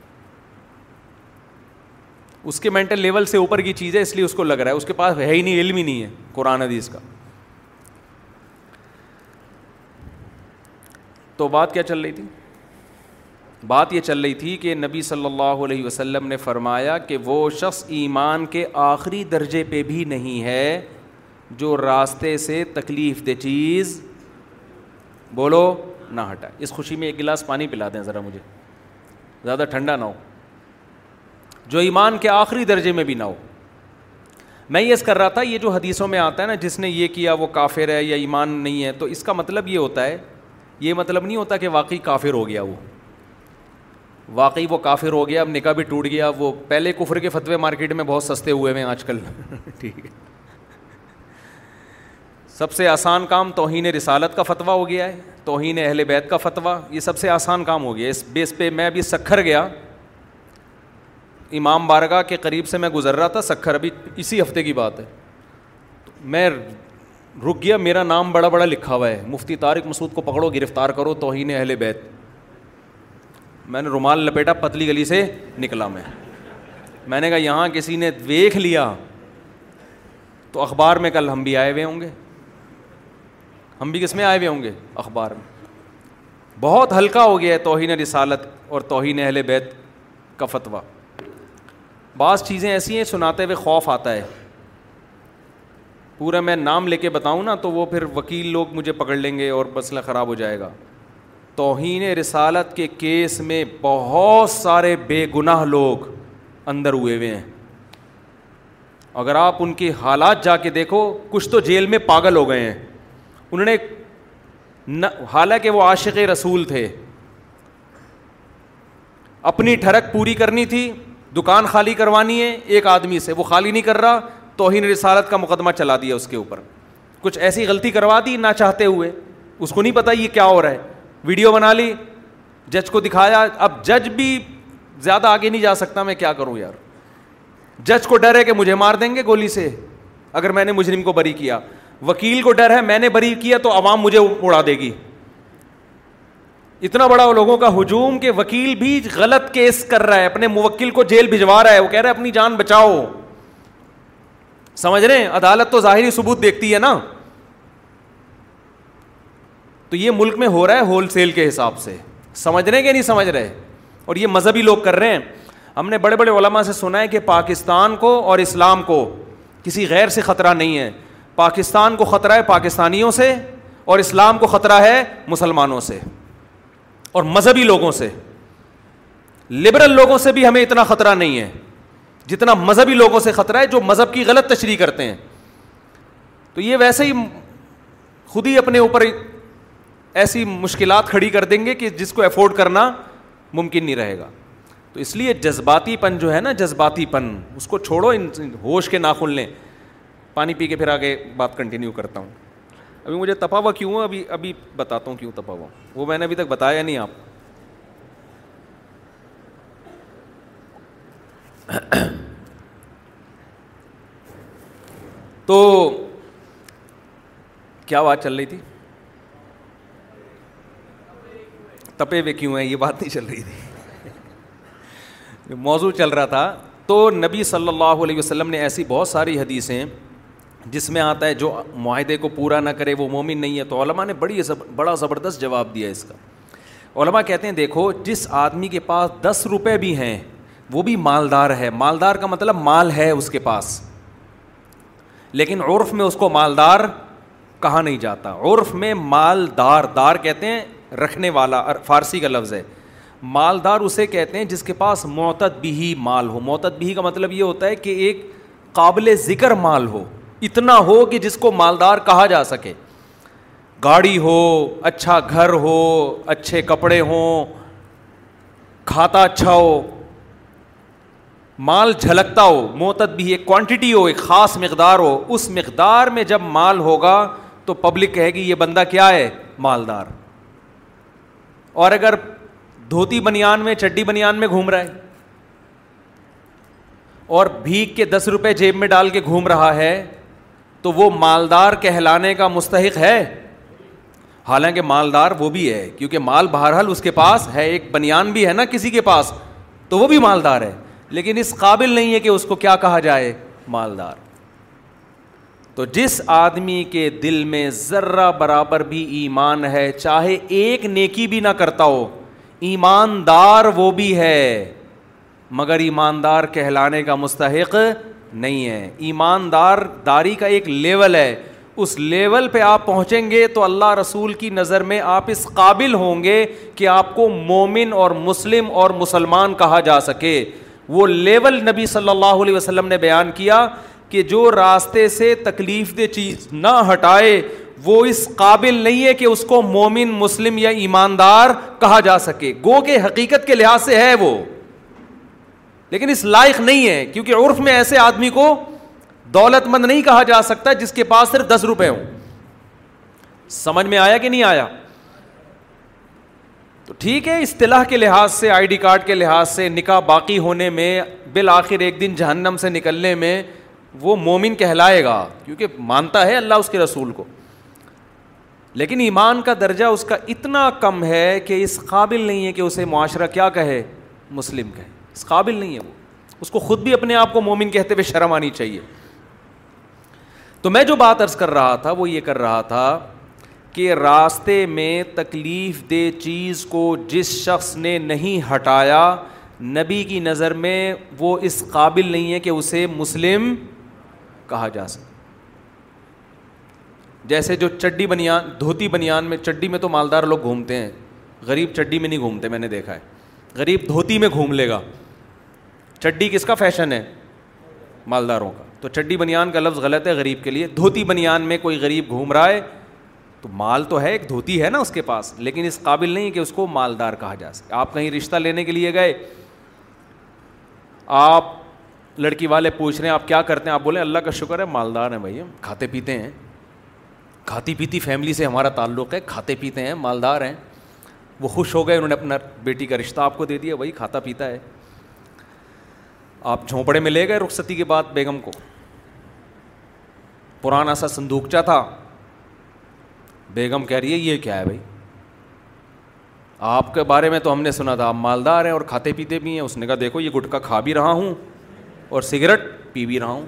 اس کے مینٹل لیول سے اوپر کی چیز ہے اس لیے اس کو لگ رہا ہے اس کے پاس ہے ہی نہیں علم ہی نہیں ہے قرآن حدیث کا تو بات کیا چل رہی تھی بات یہ چل رہی تھی کہ نبی صلی اللہ علیہ وسلم نے فرمایا کہ وہ شخص ایمان کے آخری درجے پہ بھی نہیں ہے جو راستے سے تکلیف دہ چیز بولو نہ ہٹائے اس خوشی میں ایک گلاس پانی پلا دیں ذرا مجھے زیادہ ٹھنڈا نہ ہو جو ایمان کے آخری درجے میں بھی نہ ہو میں یہ کر رہا تھا یہ جو حدیثوں میں آتا ہے نا جس نے یہ کیا وہ کافر ہے یا ایمان نہیں ہے تو اس کا مطلب یہ ہوتا ہے یہ مطلب نہیں ہوتا کہ واقعی کافر ہو گیا وہ واقعی وہ کافر ہو گیا اب نکاح بھی ٹوٹ گیا وہ پہلے کفر کے فتوے مارکیٹ میں بہت سستے ہوئے ہیں آج کل ٹھیک ہے سب سے آسان کام توہین رسالت کا فتویٰ ہو گیا ہے توہین اہل بیت کا فتویٰ یہ سب سے آسان کام ہو گیا اس بیس پہ میں ابھی سکھر گیا امام بارگاہ کے قریب سے میں گزر رہا تھا سکھر ابھی اسی ہفتے کی بات ہے میں رک گیا میرا نام بڑا بڑا لکھا ہوا ہے مفتی طارق مسعود کو پکڑو گرفتار کرو توہین اہل بیت میں نے رومال لپیٹا پتلی گلی سے نکلا میں میں نے کہا یہاں کسی نے دیکھ لیا تو اخبار میں کل ہم بھی آئے ہوئے ہوں گے ہم بھی کس میں آئے ہوئے ہوں گے اخبار میں بہت ہلکا ہو گیا ہے توہین رسالت اور توہین اہل بیت کا فتویٰ بعض چیزیں ایسی ہیں سناتے ہوئے خوف آتا ہے پورا میں نام لے کے بتاؤں نا تو وہ پھر وکیل لوگ مجھے پکڑ لیں گے اور مسئلہ خراب ہو جائے گا توہین رسالت کے کیس میں بہت سارے بے گناہ لوگ اندر ہوئے ہوئے ہیں اگر آپ ان کے حالات جا کے دیکھو کچھ تو جیل میں پاگل ہو گئے ہیں انہوں نے حالانکہ وہ عاشق رسول تھے اپنی ٹھڑک پوری کرنی تھی دکان خالی کروانی ہے ایک آدمی سے وہ خالی نہیں کر رہا توہین رسالت کا مقدمہ چلا دیا اس کے اوپر کچھ ایسی غلطی کروا دی نہ چاہتے ہوئے اس کو نہیں پتا یہ کیا ہو رہا ہے ویڈیو بنا لی جج کو دکھایا اب جج بھی زیادہ آگے نہیں جا سکتا میں کیا کروں یار جج کو ڈر ہے کہ مجھے مار دیں گے گولی سے اگر میں نے مجرم کو بری کیا وکیل کو ڈر ہے میں نے بری کیا تو عوام مجھے اڑا دے گی اتنا بڑا لوگوں کا ہجوم کہ وکیل بھی غلط کیس کر رہا ہے اپنے موکل کو جیل بھجوا رہا ہے وہ کہہ رہا ہے اپنی جان بچاؤ سمجھ رہے ہیں عدالت تو ظاہری ثبوت دیکھتی ہے نا تو یہ ملک میں ہو رہا ہے ہول سیل کے حساب سے سمجھ رہے ہیں کہ نہیں سمجھ رہے اور یہ مذہبی لوگ کر رہے ہیں ہم نے بڑے بڑے علماء سے سنا ہے کہ پاکستان کو اور اسلام کو کسی غیر سے خطرہ نہیں ہے پاکستان کو خطرہ ہے پاکستانیوں سے اور اسلام کو خطرہ ہے مسلمانوں سے اور مذہبی لوگوں سے لبرل لوگوں سے بھی ہمیں اتنا خطرہ نہیں ہے جتنا مذہبی لوگوں سے خطرہ ہے جو مذہب کی غلط تشریح کرتے ہیں تو یہ ویسے ہی خود ہی اپنے اوپر ایسی مشکلات کھڑی کر دیں گے کہ جس کو افورڈ کرنا ممکن نہیں رہے گا تو اس لیے جذباتی پن جو ہے نا جذباتی پن اس کو چھوڑو ان ہوش کے ناخن لیں پانی پی کے پھر آگے بات کنٹینیو کرتا ہوں ابھی مجھے تپاوا کیوں ہو ابھی ابھی بتاتا ہوں کیوں تپاوا وہ میں نے ابھی تک بتایا نہیں آپ تو کیا بات چل رہی تھی تپے ہوئے کیوں ہیں یہ بات نہیں چل رہی تھی موضوع چل رہا تھا تو نبی صلی اللہ علیہ وسلم نے ایسی بہت ساری حدیثیں جس میں آتا ہے جو معاہدے کو پورا نہ کرے وہ مومن نہیں ہے تو علماء نے بڑی بڑا زبردست جواب دیا اس کا علماء کہتے ہیں دیکھو جس آدمی کے پاس دس روپے بھی ہیں وہ بھی مالدار ہے مالدار کا مطلب مال ہے اس کے پاس لیکن عرف میں اس کو مالدار کہا نہیں جاتا عرف میں مالدار دار کہتے ہیں رکھنے والا فارسی کا لفظ ہے مالدار اسے کہتے ہیں جس کے پاس معتد بھی مال ہو معتد بھی کا مطلب یہ ہوتا ہے کہ ایک قابل ذکر مال ہو اتنا ہو کہ جس کو مالدار کہا جا سکے گاڑی ہو اچھا گھر ہو اچھے کپڑے ہوں کھاتا اچھا ہو مال جھلکتا ہو معتد بھی ایک کوانٹٹی ہو ایک خاص مقدار ہو اس مقدار میں جب مال ہوگا تو پبلک کہے گی یہ بندہ کیا ہے مالدار اور اگر دھوتی بنیان میں چڈی بنیان میں گھوم رہا ہے اور بھیک کے دس روپے جیب میں ڈال کے گھوم رہا ہے تو وہ مالدار کہلانے کا مستحق ہے حالانکہ مالدار وہ بھی ہے کیونکہ مال بہرحال اس کے پاس ہے ایک بنیان بھی ہے نا کسی کے پاس تو وہ بھی مالدار ہے لیکن اس قابل نہیں ہے کہ اس کو کیا کہا جائے مالدار تو جس آدمی کے دل میں ذرہ برابر بھی ایمان ہے چاہے ایک نیکی بھی نہ کرتا ہو ایماندار وہ بھی ہے مگر ایماندار کہلانے کا مستحق نہیں ہے ایماندار داری کا ایک لیول ہے اس لیول پہ آپ پہنچیں گے تو اللہ رسول کی نظر میں آپ اس قابل ہوں گے کہ آپ کو مومن اور مسلم اور مسلمان کہا جا سکے وہ لیول نبی صلی اللہ علیہ وسلم نے بیان کیا کہ جو راستے سے تکلیف دہ چیز نہ ہٹائے وہ اس قابل نہیں ہے کہ اس کو مومن مسلم یا ایماندار کہا جا سکے گو کے حقیقت کے لحاظ سے ہے وہ لیکن اس لائق نہیں ہے کیونکہ عرف میں ایسے آدمی کو دولت مند نہیں کہا جا سکتا جس کے پاس صرف دس روپے ہوں سمجھ میں آیا کہ نہیں آیا تو ٹھیک ہے اصطلاح کے لحاظ سے آئی ڈی کارڈ کے لحاظ سے نکاح باقی ہونے میں بالآخر ایک دن جہنم سے نکلنے میں وہ مومن کہلائے گا کیونکہ مانتا ہے اللہ اس کے رسول کو لیکن ایمان کا درجہ اس کا اتنا کم ہے کہ اس قابل نہیں ہے کہ اسے معاشرہ کیا کہے مسلم کہے اس قابل نہیں ہے وہ اس کو خود بھی اپنے آپ کو مومن کہتے ہوئے شرم آنی چاہیے تو میں جو بات عرض کر رہا تھا وہ یہ کر رہا تھا کہ راستے میں تکلیف دہ چیز کو جس شخص نے نہیں ہٹایا نبی کی نظر میں وہ اس قابل نہیں ہے کہ اسے مسلم کہا جا سکے جیسے جو چڈی بنیان دھوتی بنیان میں چڈی میں تو مالدار لوگ گھومتے ہیں غریب چڈی میں نہیں گھومتے میں نے دیکھا ہے غریب دھوتی میں گھوم لے گا چڈی کس کا فیشن ہے مالداروں کا تو چڈی بنیان کا لفظ غلط ہے غریب کے لیے دھوتی بنیان میں کوئی غریب گھوم رہا ہے تو مال تو ہے ایک دھوتی ہے نا اس کے پاس لیکن اس قابل نہیں کہ اس کو مالدار کہا جا سکے آپ کہیں رشتہ لینے کے لیے گئے آپ لڑکی والے پوچھ رہے ہیں آپ کیا کرتے ہیں آپ بولیں اللہ کا شکر ہے مالدار ہیں بھائی کھاتے پیتے ہیں کھاتی پیتی فیملی سے ہمارا تعلق ہے کھاتے پیتے ہیں مالدار ہیں وہ خوش ہو گئے انہوں نے اپنا بیٹی کا رشتہ آپ کو دے دیا بھائی کھاتا پیتا ہے آپ جھونپڑے میں لے گئے رخصتی کے بعد بیگم کو پرانا سا سندوکچا تھا بیگم کہہ رہی ہے یہ کیا ہے بھائی آپ کے بارے میں تو ہم نے سنا تھا آپ مالدار ہیں اور کھاتے پیتے بھی ہیں اس نے کہا دیکھو یہ گٹکا کھا بھی رہا ہوں اور سگریٹ پی بھی رہا ہوں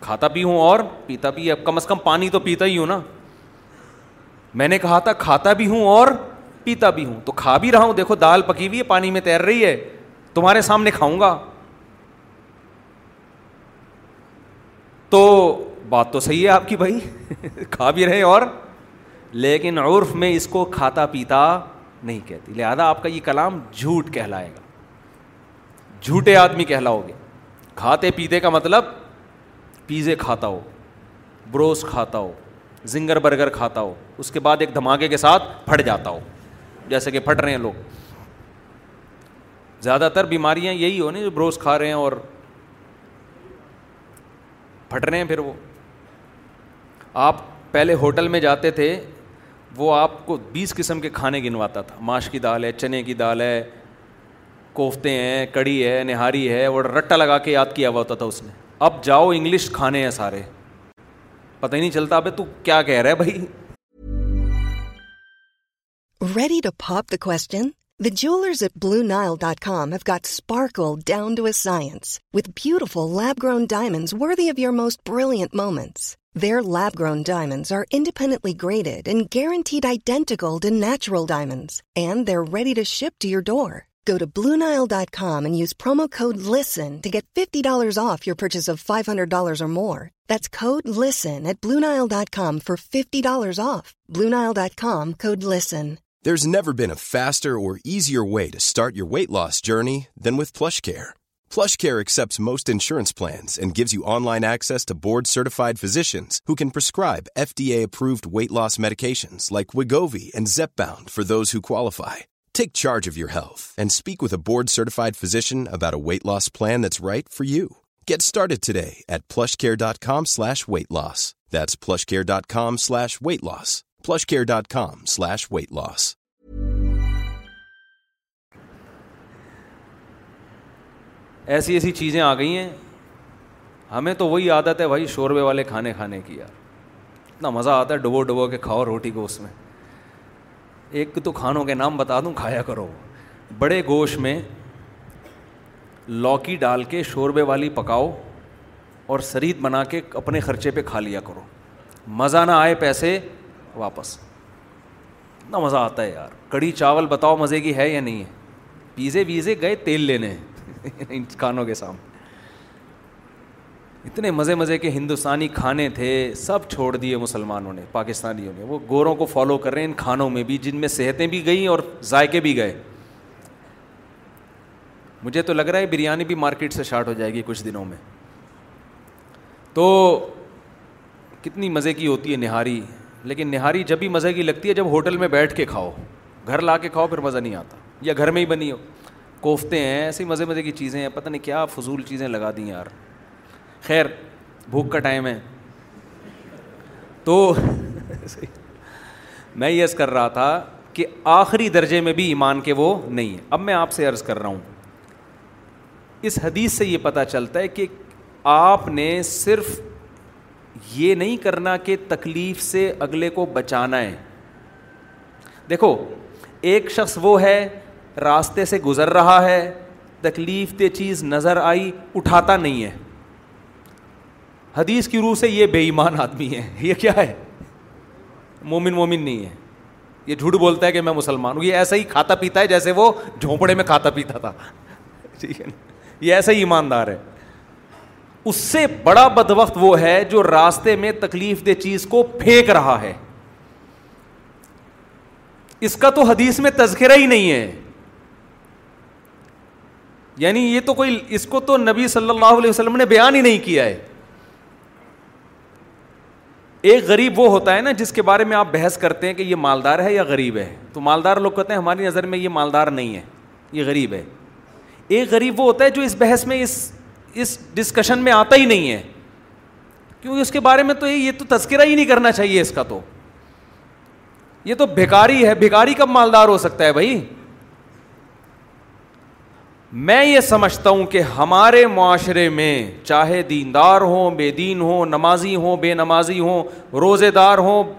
کھاتا بھی ہوں اور پیتا بھی اب کم از کم پانی تو پیتا ہی ہوں نا میں نے کہا تھا کھاتا بھی ہوں اور پیتا بھی ہوں تو کھا بھی رہا ہوں دیکھو دال پکی ہوئی ہے پانی میں تیر رہی ہے تمہارے سامنے کھاؤں گا تو بات تو صحیح ہے آپ کی بھائی کھا بھی رہے اور لیکن عرف میں اس کو کھاتا پیتا نہیں کہتی لہذا آپ کا یہ کلام جھوٹ کہلائے گا جھوٹے آدمی کہلاؤ گے کھاتے پیتے کا مطلب پیزے کھاتا ہو بروس کھاتا ہو زنگر برگر کھاتا ہو اس کے بعد ایک دھماکے کے ساتھ پھٹ جاتا ہو جیسے کہ پھٹ رہے ہیں لوگ زیادہ تر بیماریاں یہی ہو نا جو بروس کھا رہے ہیں اور پھٹ رہے ہیں پھر وہ آپ پہلے ہوٹل میں جاتے تھے وہ آپ کو بیس قسم کے کھانے گنواتا تھا ماش کی دال ہے چنے کی دال ہے کوفتے ہیں کڑی ہے نہاری ہے اور رٹا لگا کے یاد کیا ہوا ہوتا تھا اس نے اب جاؤ انگلش کھانے ہیں سارے پتہ ہی نہیں چلتا ابھی تو کیا کہہ رہا ہے بھائی ready to pop the question the jewellers at Blue Nile dot com have got sparkle down to a science with beautiful lab ground diamonds worthy of your most brilliant moments where lab ground diamonds are independently graded and guaranteed identical than natural diamonds and they are ready to ship to your door Blue Nile dot use فرامنس way to start your weight loss journey then with flush care flush care accepts most insurance plans gives you online weight loss medication for those who qualify Take charge of your health and speak with a board certified physician about a weight loss plan that's right for you. Get started today at plushcare.com slash weight loss. That's plushcare.com slash weight loss. Plushcare.com slash weight loss. ایسی ایسی چیزیں آ گئی ہیں ہمیں تو وہی عادت ہے بھائی شوربے والے کھانے کھانے کی یار اتنا مزہ آتا ہے ڈبو ڈبو کے کھاؤ روٹی کو اس میں ایک تو کھانوں کے نام بتا دوں کھایا کرو بڑے گوشت میں لوکی ڈال کے شوربے والی پکاؤ اور سرید بنا کے اپنے خرچے پہ کھا لیا کرو مزہ نہ آئے پیسے واپس اتنا مزہ آتا ہے یار کڑی چاول بتاؤ مزے کی ہے یا نہیں ہے پیزے ویزے گئے تیل لینے ان کھانوں کے سامنے اتنے مزے مزے کے ہندوستانی کھانے تھے سب چھوڑ دیے مسلمانوں نے پاکستانیوں نے وہ گوروں کو فالو کر رہے ہیں ان کھانوں میں بھی جن میں صحتیں بھی گئیں اور ذائقے بھی گئے مجھے تو لگ رہا ہے بریانی بھی مارکیٹ سے شارٹ ہو جائے گی کچھ دنوں میں تو کتنی مزے کی ہوتی ہے نہاری لیکن نہاری جب بھی مزے کی لگتی ہے جب ہوٹل میں بیٹھ کے کھاؤ گھر لا کے کھاؤ پھر مزہ نہیں آتا یا گھر میں ہی بنی ہو کوفتے ہیں ایسی مزے مزے کی چیزیں ہیں پتہ نہیں کیا فضول چیزیں لگا دیں یار خیر بھوک کا ٹائم ہے تو میں یس کر رہا تھا کہ آخری درجے میں بھی ایمان کے وہ نہیں ہیں اب میں آپ سے عرض کر رہا ہوں اس حدیث سے یہ پتہ چلتا ہے کہ آپ نے صرف یہ نہیں کرنا کہ تکلیف سے اگلے کو بچانا ہے دیکھو ایک شخص وہ ہے راستے سے گزر رہا ہے تکلیف دہ چیز نظر آئی اٹھاتا نہیں ہے حدیث کی روح سے یہ بے ایمان آدمی ہے یہ کیا ہے مومن مومن نہیں ہے یہ جھوٹ بولتا ہے کہ میں مسلمان ہوں یہ ایسا ہی کھاتا پیتا ہے جیسے وہ جھونپڑے میں کھاتا پیتا تھا ٹھیک ہے یہ ایسا ہی ایماندار ہے اس سے بڑا بد وقت وہ ہے جو راستے میں تکلیف دہ چیز کو پھینک رہا ہے اس کا تو حدیث میں تذکرہ ہی نہیں ہے یعنی یہ تو کوئی اس کو تو نبی صلی اللہ علیہ وسلم نے بیان ہی نہیں کیا ہے ایک غریب وہ ہوتا ہے نا جس کے بارے میں آپ بحث کرتے ہیں کہ یہ مالدار ہے یا غریب ہے تو مالدار لوگ کہتے ہیں ہماری نظر میں یہ مالدار نہیں ہے یہ غریب ہے ایک غریب وہ ہوتا ہے جو اس بحث میں اس اس ڈسکشن میں آتا ہی نہیں ہے کیونکہ اس کے بارے میں تو یہ تو تذکرہ ہی نہیں کرنا چاہیے اس کا تو یہ تو بھکاری ہے بھکاری کب مالدار ہو سکتا ہے بھائی میں یہ سمجھتا ہوں کہ ہمارے معاشرے میں چاہے دیندار ہوں بے دین ہوں نمازی ہوں بے نمازی ہوں روزے دار ہوں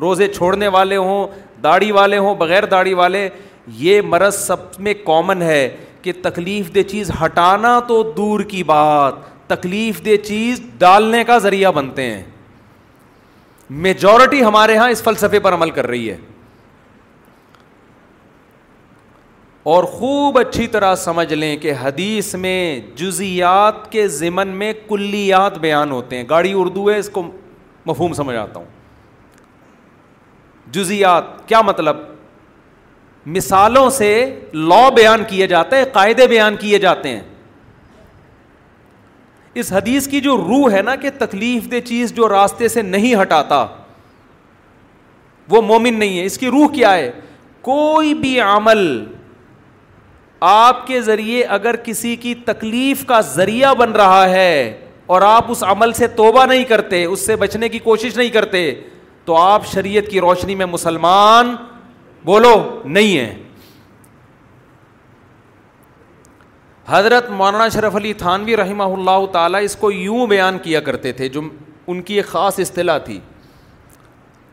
روزے چھوڑنے والے ہوں داڑھی والے ہوں بغیر داڑھی والے یہ مرض سب میں کامن ہے کہ تکلیف دہ چیز ہٹانا تو دور کی بات تکلیف دہ چیز ڈالنے کا ذریعہ بنتے ہیں میجورٹی ہمارے یہاں اس فلسفے پر عمل کر رہی ہے اور خوب اچھی طرح سمجھ لیں کہ حدیث میں جزیات کے ضمن میں کلیات بیان ہوتے ہیں گاڑی اردو ہے اس کو مفہوم سمجھ آتا ہوں جزیات کیا مطلب مثالوں سے لا بیان کیے جاتا ہے قاعدے بیان کیے جاتے ہیں اس حدیث کی جو روح ہے نا کہ تکلیف دہ چیز جو راستے سے نہیں ہٹاتا وہ مومن نہیں ہے اس کی روح کیا ہے کوئی بھی عمل آپ کے ذریعے اگر کسی کی تکلیف کا ذریعہ بن رہا ہے اور آپ اس عمل سے توبہ نہیں کرتے اس سے بچنے کی کوشش نہیں کرتے تو آپ شریعت کی روشنی میں مسلمان بولو نہیں ہیں حضرت مولانا شرف علی تھانوی رحمہ اللہ تعالیٰ اس کو یوں بیان کیا کرتے تھے جو ان کی ایک خاص اصطلاح تھی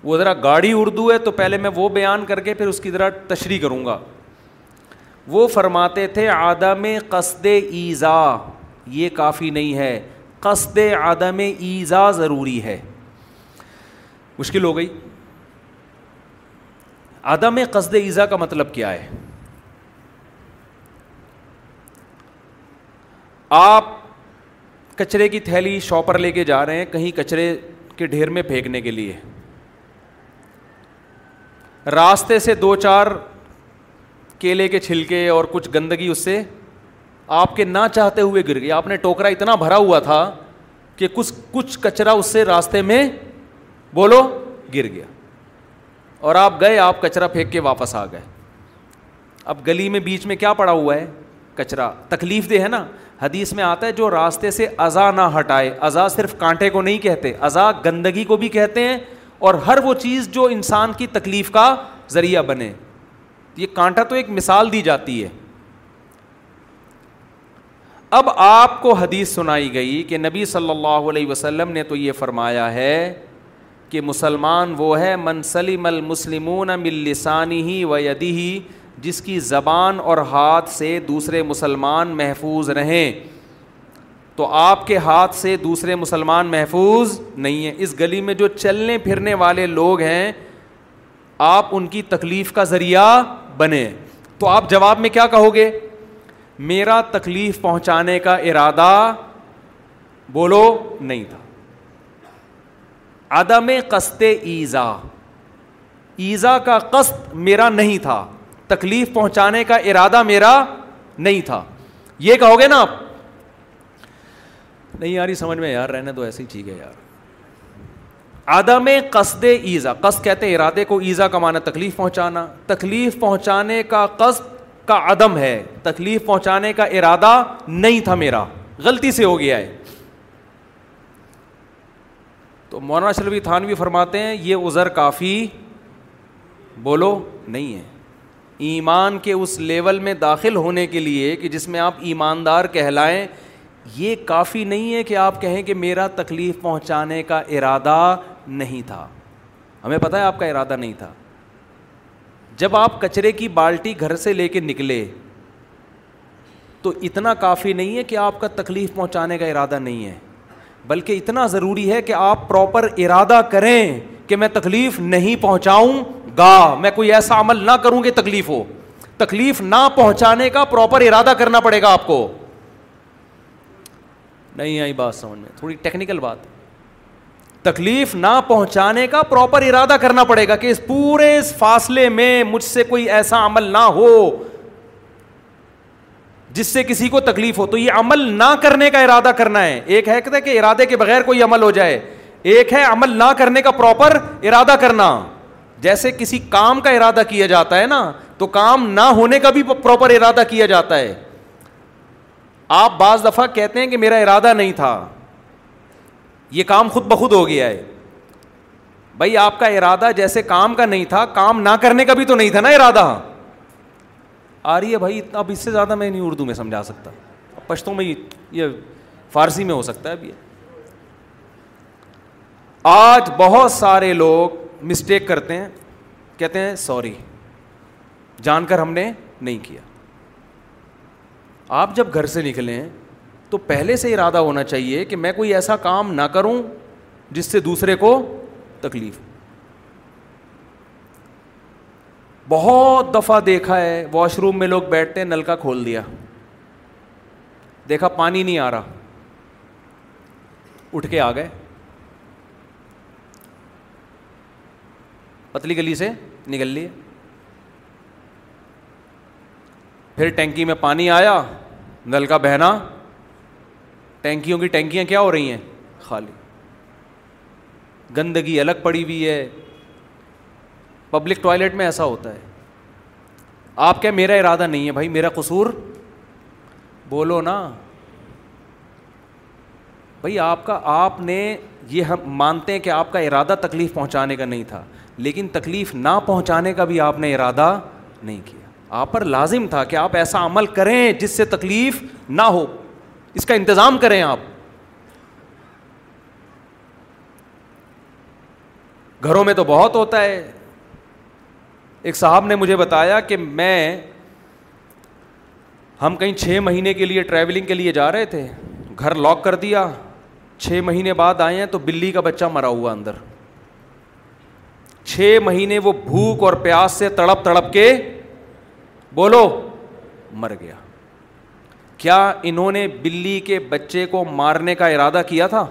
وہ ذرا گاڑی اردو ہے تو پہلے میں وہ بیان کر کے پھر اس کی ذرا تشریح کروں گا وہ فرماتے تھے آدم قصد ایزا یہ کافی نہیں ہے قصد آدم ایزا ضروری ہے مشکل ہو گئی آدم قصد ایزا کا مطلب کیا ہے آپ کچرے کی تھیلی شاپر پر لے کے جا رہے ہیں کہیں کچرے کے ڈھیر میں پھینکنے کے لیے راستے سے دو چار کیلے کے چھلکے اور کچھ گندگی اس سے آپ کے نہ چاہتے ہوئے گر گئے آپ نے ٹوکرا اتنا بھرا ہوا تھا کہ کچھ کچھ کچرا اس سے راستے میں بولو گر گیا اور آپ گئے آپ کچرا پھینک کے واپس آ گئے اب گلی میں بیچ میں کیا پڑا ہوا ہے کچرا تکلیف دہ ہے نا حدیث میں آتا ہے جو راستے سے ازا نہ ہٹائے ازا صرف کانٹے کو نہیں کہتے ازا گندگی کو بھی کہتے ہیں اور ہر وہ چیز جو انسان کی تکلیف کا ذریعہ بنے تو یہ کانٹا تو ایک مثال دی جاتی ہے اب آپ کو حدیث سنائی گئی کہ نبی صلی اللہ علیہ وسلم نے تو یہ فرمایا ہے کہ مسلمان وہ ہے منسلم المسلمون لسانی ہی و یدی ہی جس کی زبان اور ہاتھ سے دوسرے مسلمان محفوظ رہیں تو آپ کے ہاتھ سے دوسرے مسلمان محفوظ نہیں ہیں اس گلی میں جو چلنے پھرنے والے لوگ ہیں آپ ان کی تکلیف کا ذریعہ بنے تو آپ جواب میں کیا کہو گے میرا تکلیف پہنچانے کا ارادہ بولو نہیں تھا عدم قسط ایزا ایزا کا قصد میرا نہیں تھا تکلیف پہنچانے کا ارادہ میرا نہیں تھا یہ کہو گے نا آپ نہیں یار یہ سمجھ میں یار رہنے تو ایسی ٹھیک ہے یار عدم قصد ایزا قصد کہتے ہیں ارادے کو ایزا کمانا تکلیف پہنچانا تکلیف پہنچانے کا قصد کا عدم ہے تکلیف پہنچانے کا ارادہ نہیں تھا میرا غلطی سے ہو گیا ہے تو مولانا شرفی تھانوی فرماتے ہیں یہ عذر کافی بولو نہیں ہے ایمان کے اس لیول میں داخل ہونے کے لیے کہ جس میں آپ ایماندار کہلائیں یہ کافی نہیں ہے کہ آپ کہیں کہ میرا تکلیف پہنچانے کا ارادہ نہیں تھا ہمیں پتہ ہے آپ کا ارادہ نہیں تھا جب آپ کچرے کی بالٹی گھر سے لے کے نکلے تو اتنا کافی نہیں ہے کہ آپ کا تکلیف پہنچانے کا ارادہ نہیں ہے بلکہ اتنا ضروری ہے کہ آپ پراپر ارادہ کریں کہ میں تکلیف نہیں پہنچاؤں گا میں کوئی ایسا عمل نہ کروں کہ تکلیف ہو تکلیف نہ پہنچانے کا پراپر ارادہ کرنا پڑے گا آپ کو نہیں آئی بات سمجھ میں تھوڑی ٹیکنیکل بات ہے تکلیف نہ پہنچانے کا پراپر ارادہ کرنا پڑے گا کہ اس پورے اس فاصلے میں مجھ سے کوئی ایسا عمل نہ ہو جس سے کسی کو تکلیف ہو تو یہ عمل نہ کرنے کا ارادہ کرنا ہے ایک ہے کہ ارادے کے بغیر کوئی عمل ہو جائے ایک ہے عمل نہ کرنے کا پراپر ارادہ کرنا جیسے کسی کام کا ارادہ کیا جاتا ہے نا تو کام نہ ہونے کا بھی پراپر ارادہ کیا جاتا ہے آپ بعض دفعہ کہتے ہیں کہ میرا ارادہ نہیں تھا یہ کام خود بخود ہو گیا ہے بھائی آپ کا ارادہ جیسے کام کا نہیں تھا کام نہ کرنے کا بھی تو نہیں تھا نا ارادہ آ رہی ہے بھائی اتنا اب اس سے زیادہ میں نہیں اردو میں سمجھا سکتا اب پشتوں میں یہ فارسی میں ہو سکتا ہے اب یہ آج بہت سارے لوگ مسٹیک کرتے ہیں کہتے ہیں سوری جان کر ہم نے نہیں کیا آپ جب گھر سے نکلیں تو پہلے سے ارادہ ہونا چاہیے کہ میں کوئی ایسا کام نہ کروں جس سے دوسرے کو تکلیف بہت دفعہ دیکھا ہے واش روم میں لوگ بیٹھتے ہیں نل کا کھول دیا دیکھا پانی نہیں آ رہا اٹھ کے آ گئے پتلی گلی سے نکل لیے پھر ٹینکی میں پانی آیا نل کا بہنا ٹینکیوں کی ٹینکیاں کیا ہو رہی ہیں خالی گندگی الگ پڑی ہوئی ہے پبلک ٹوائلٹ میں ایسا ہوتا ہے آپ کیا میرا ارادہ نہیں ہے بھائی میرا قصور بولو نا بھائی آپ کا آپ نے یہ ہم مانتے ہیں کہ آپ کا ارادہ تکلیف پہنچانے کا نہیں تھا لیکن تکلیف نہ پہنچانے کا بھی آپ نے ارادہ نہیں کیا آپ پر لازم تھا کہ آپ ایسا عمل کریں جس سے تکلیف نہ ہو اس کا انتظام کریں آپ گھروں میں تو بہت ہوتا ہے ایک صاحب نے مجھے بتایا کہ میں ہم کہیں چھ مہینے کے لیے ٹریولنگ کے لیے جا رہے تھے گھر لاک کر دیا چھ مہینے بعد آئے ہیں تو بلی کا بچہ مرا ہوا اندر چھ مہینے وہ بھوک اور پیاس سے تڑپ تڑپ کے بولو مر گیا کیا انہوں نے بلی کے بچے کو مارنے کا ارادہ کیا تھا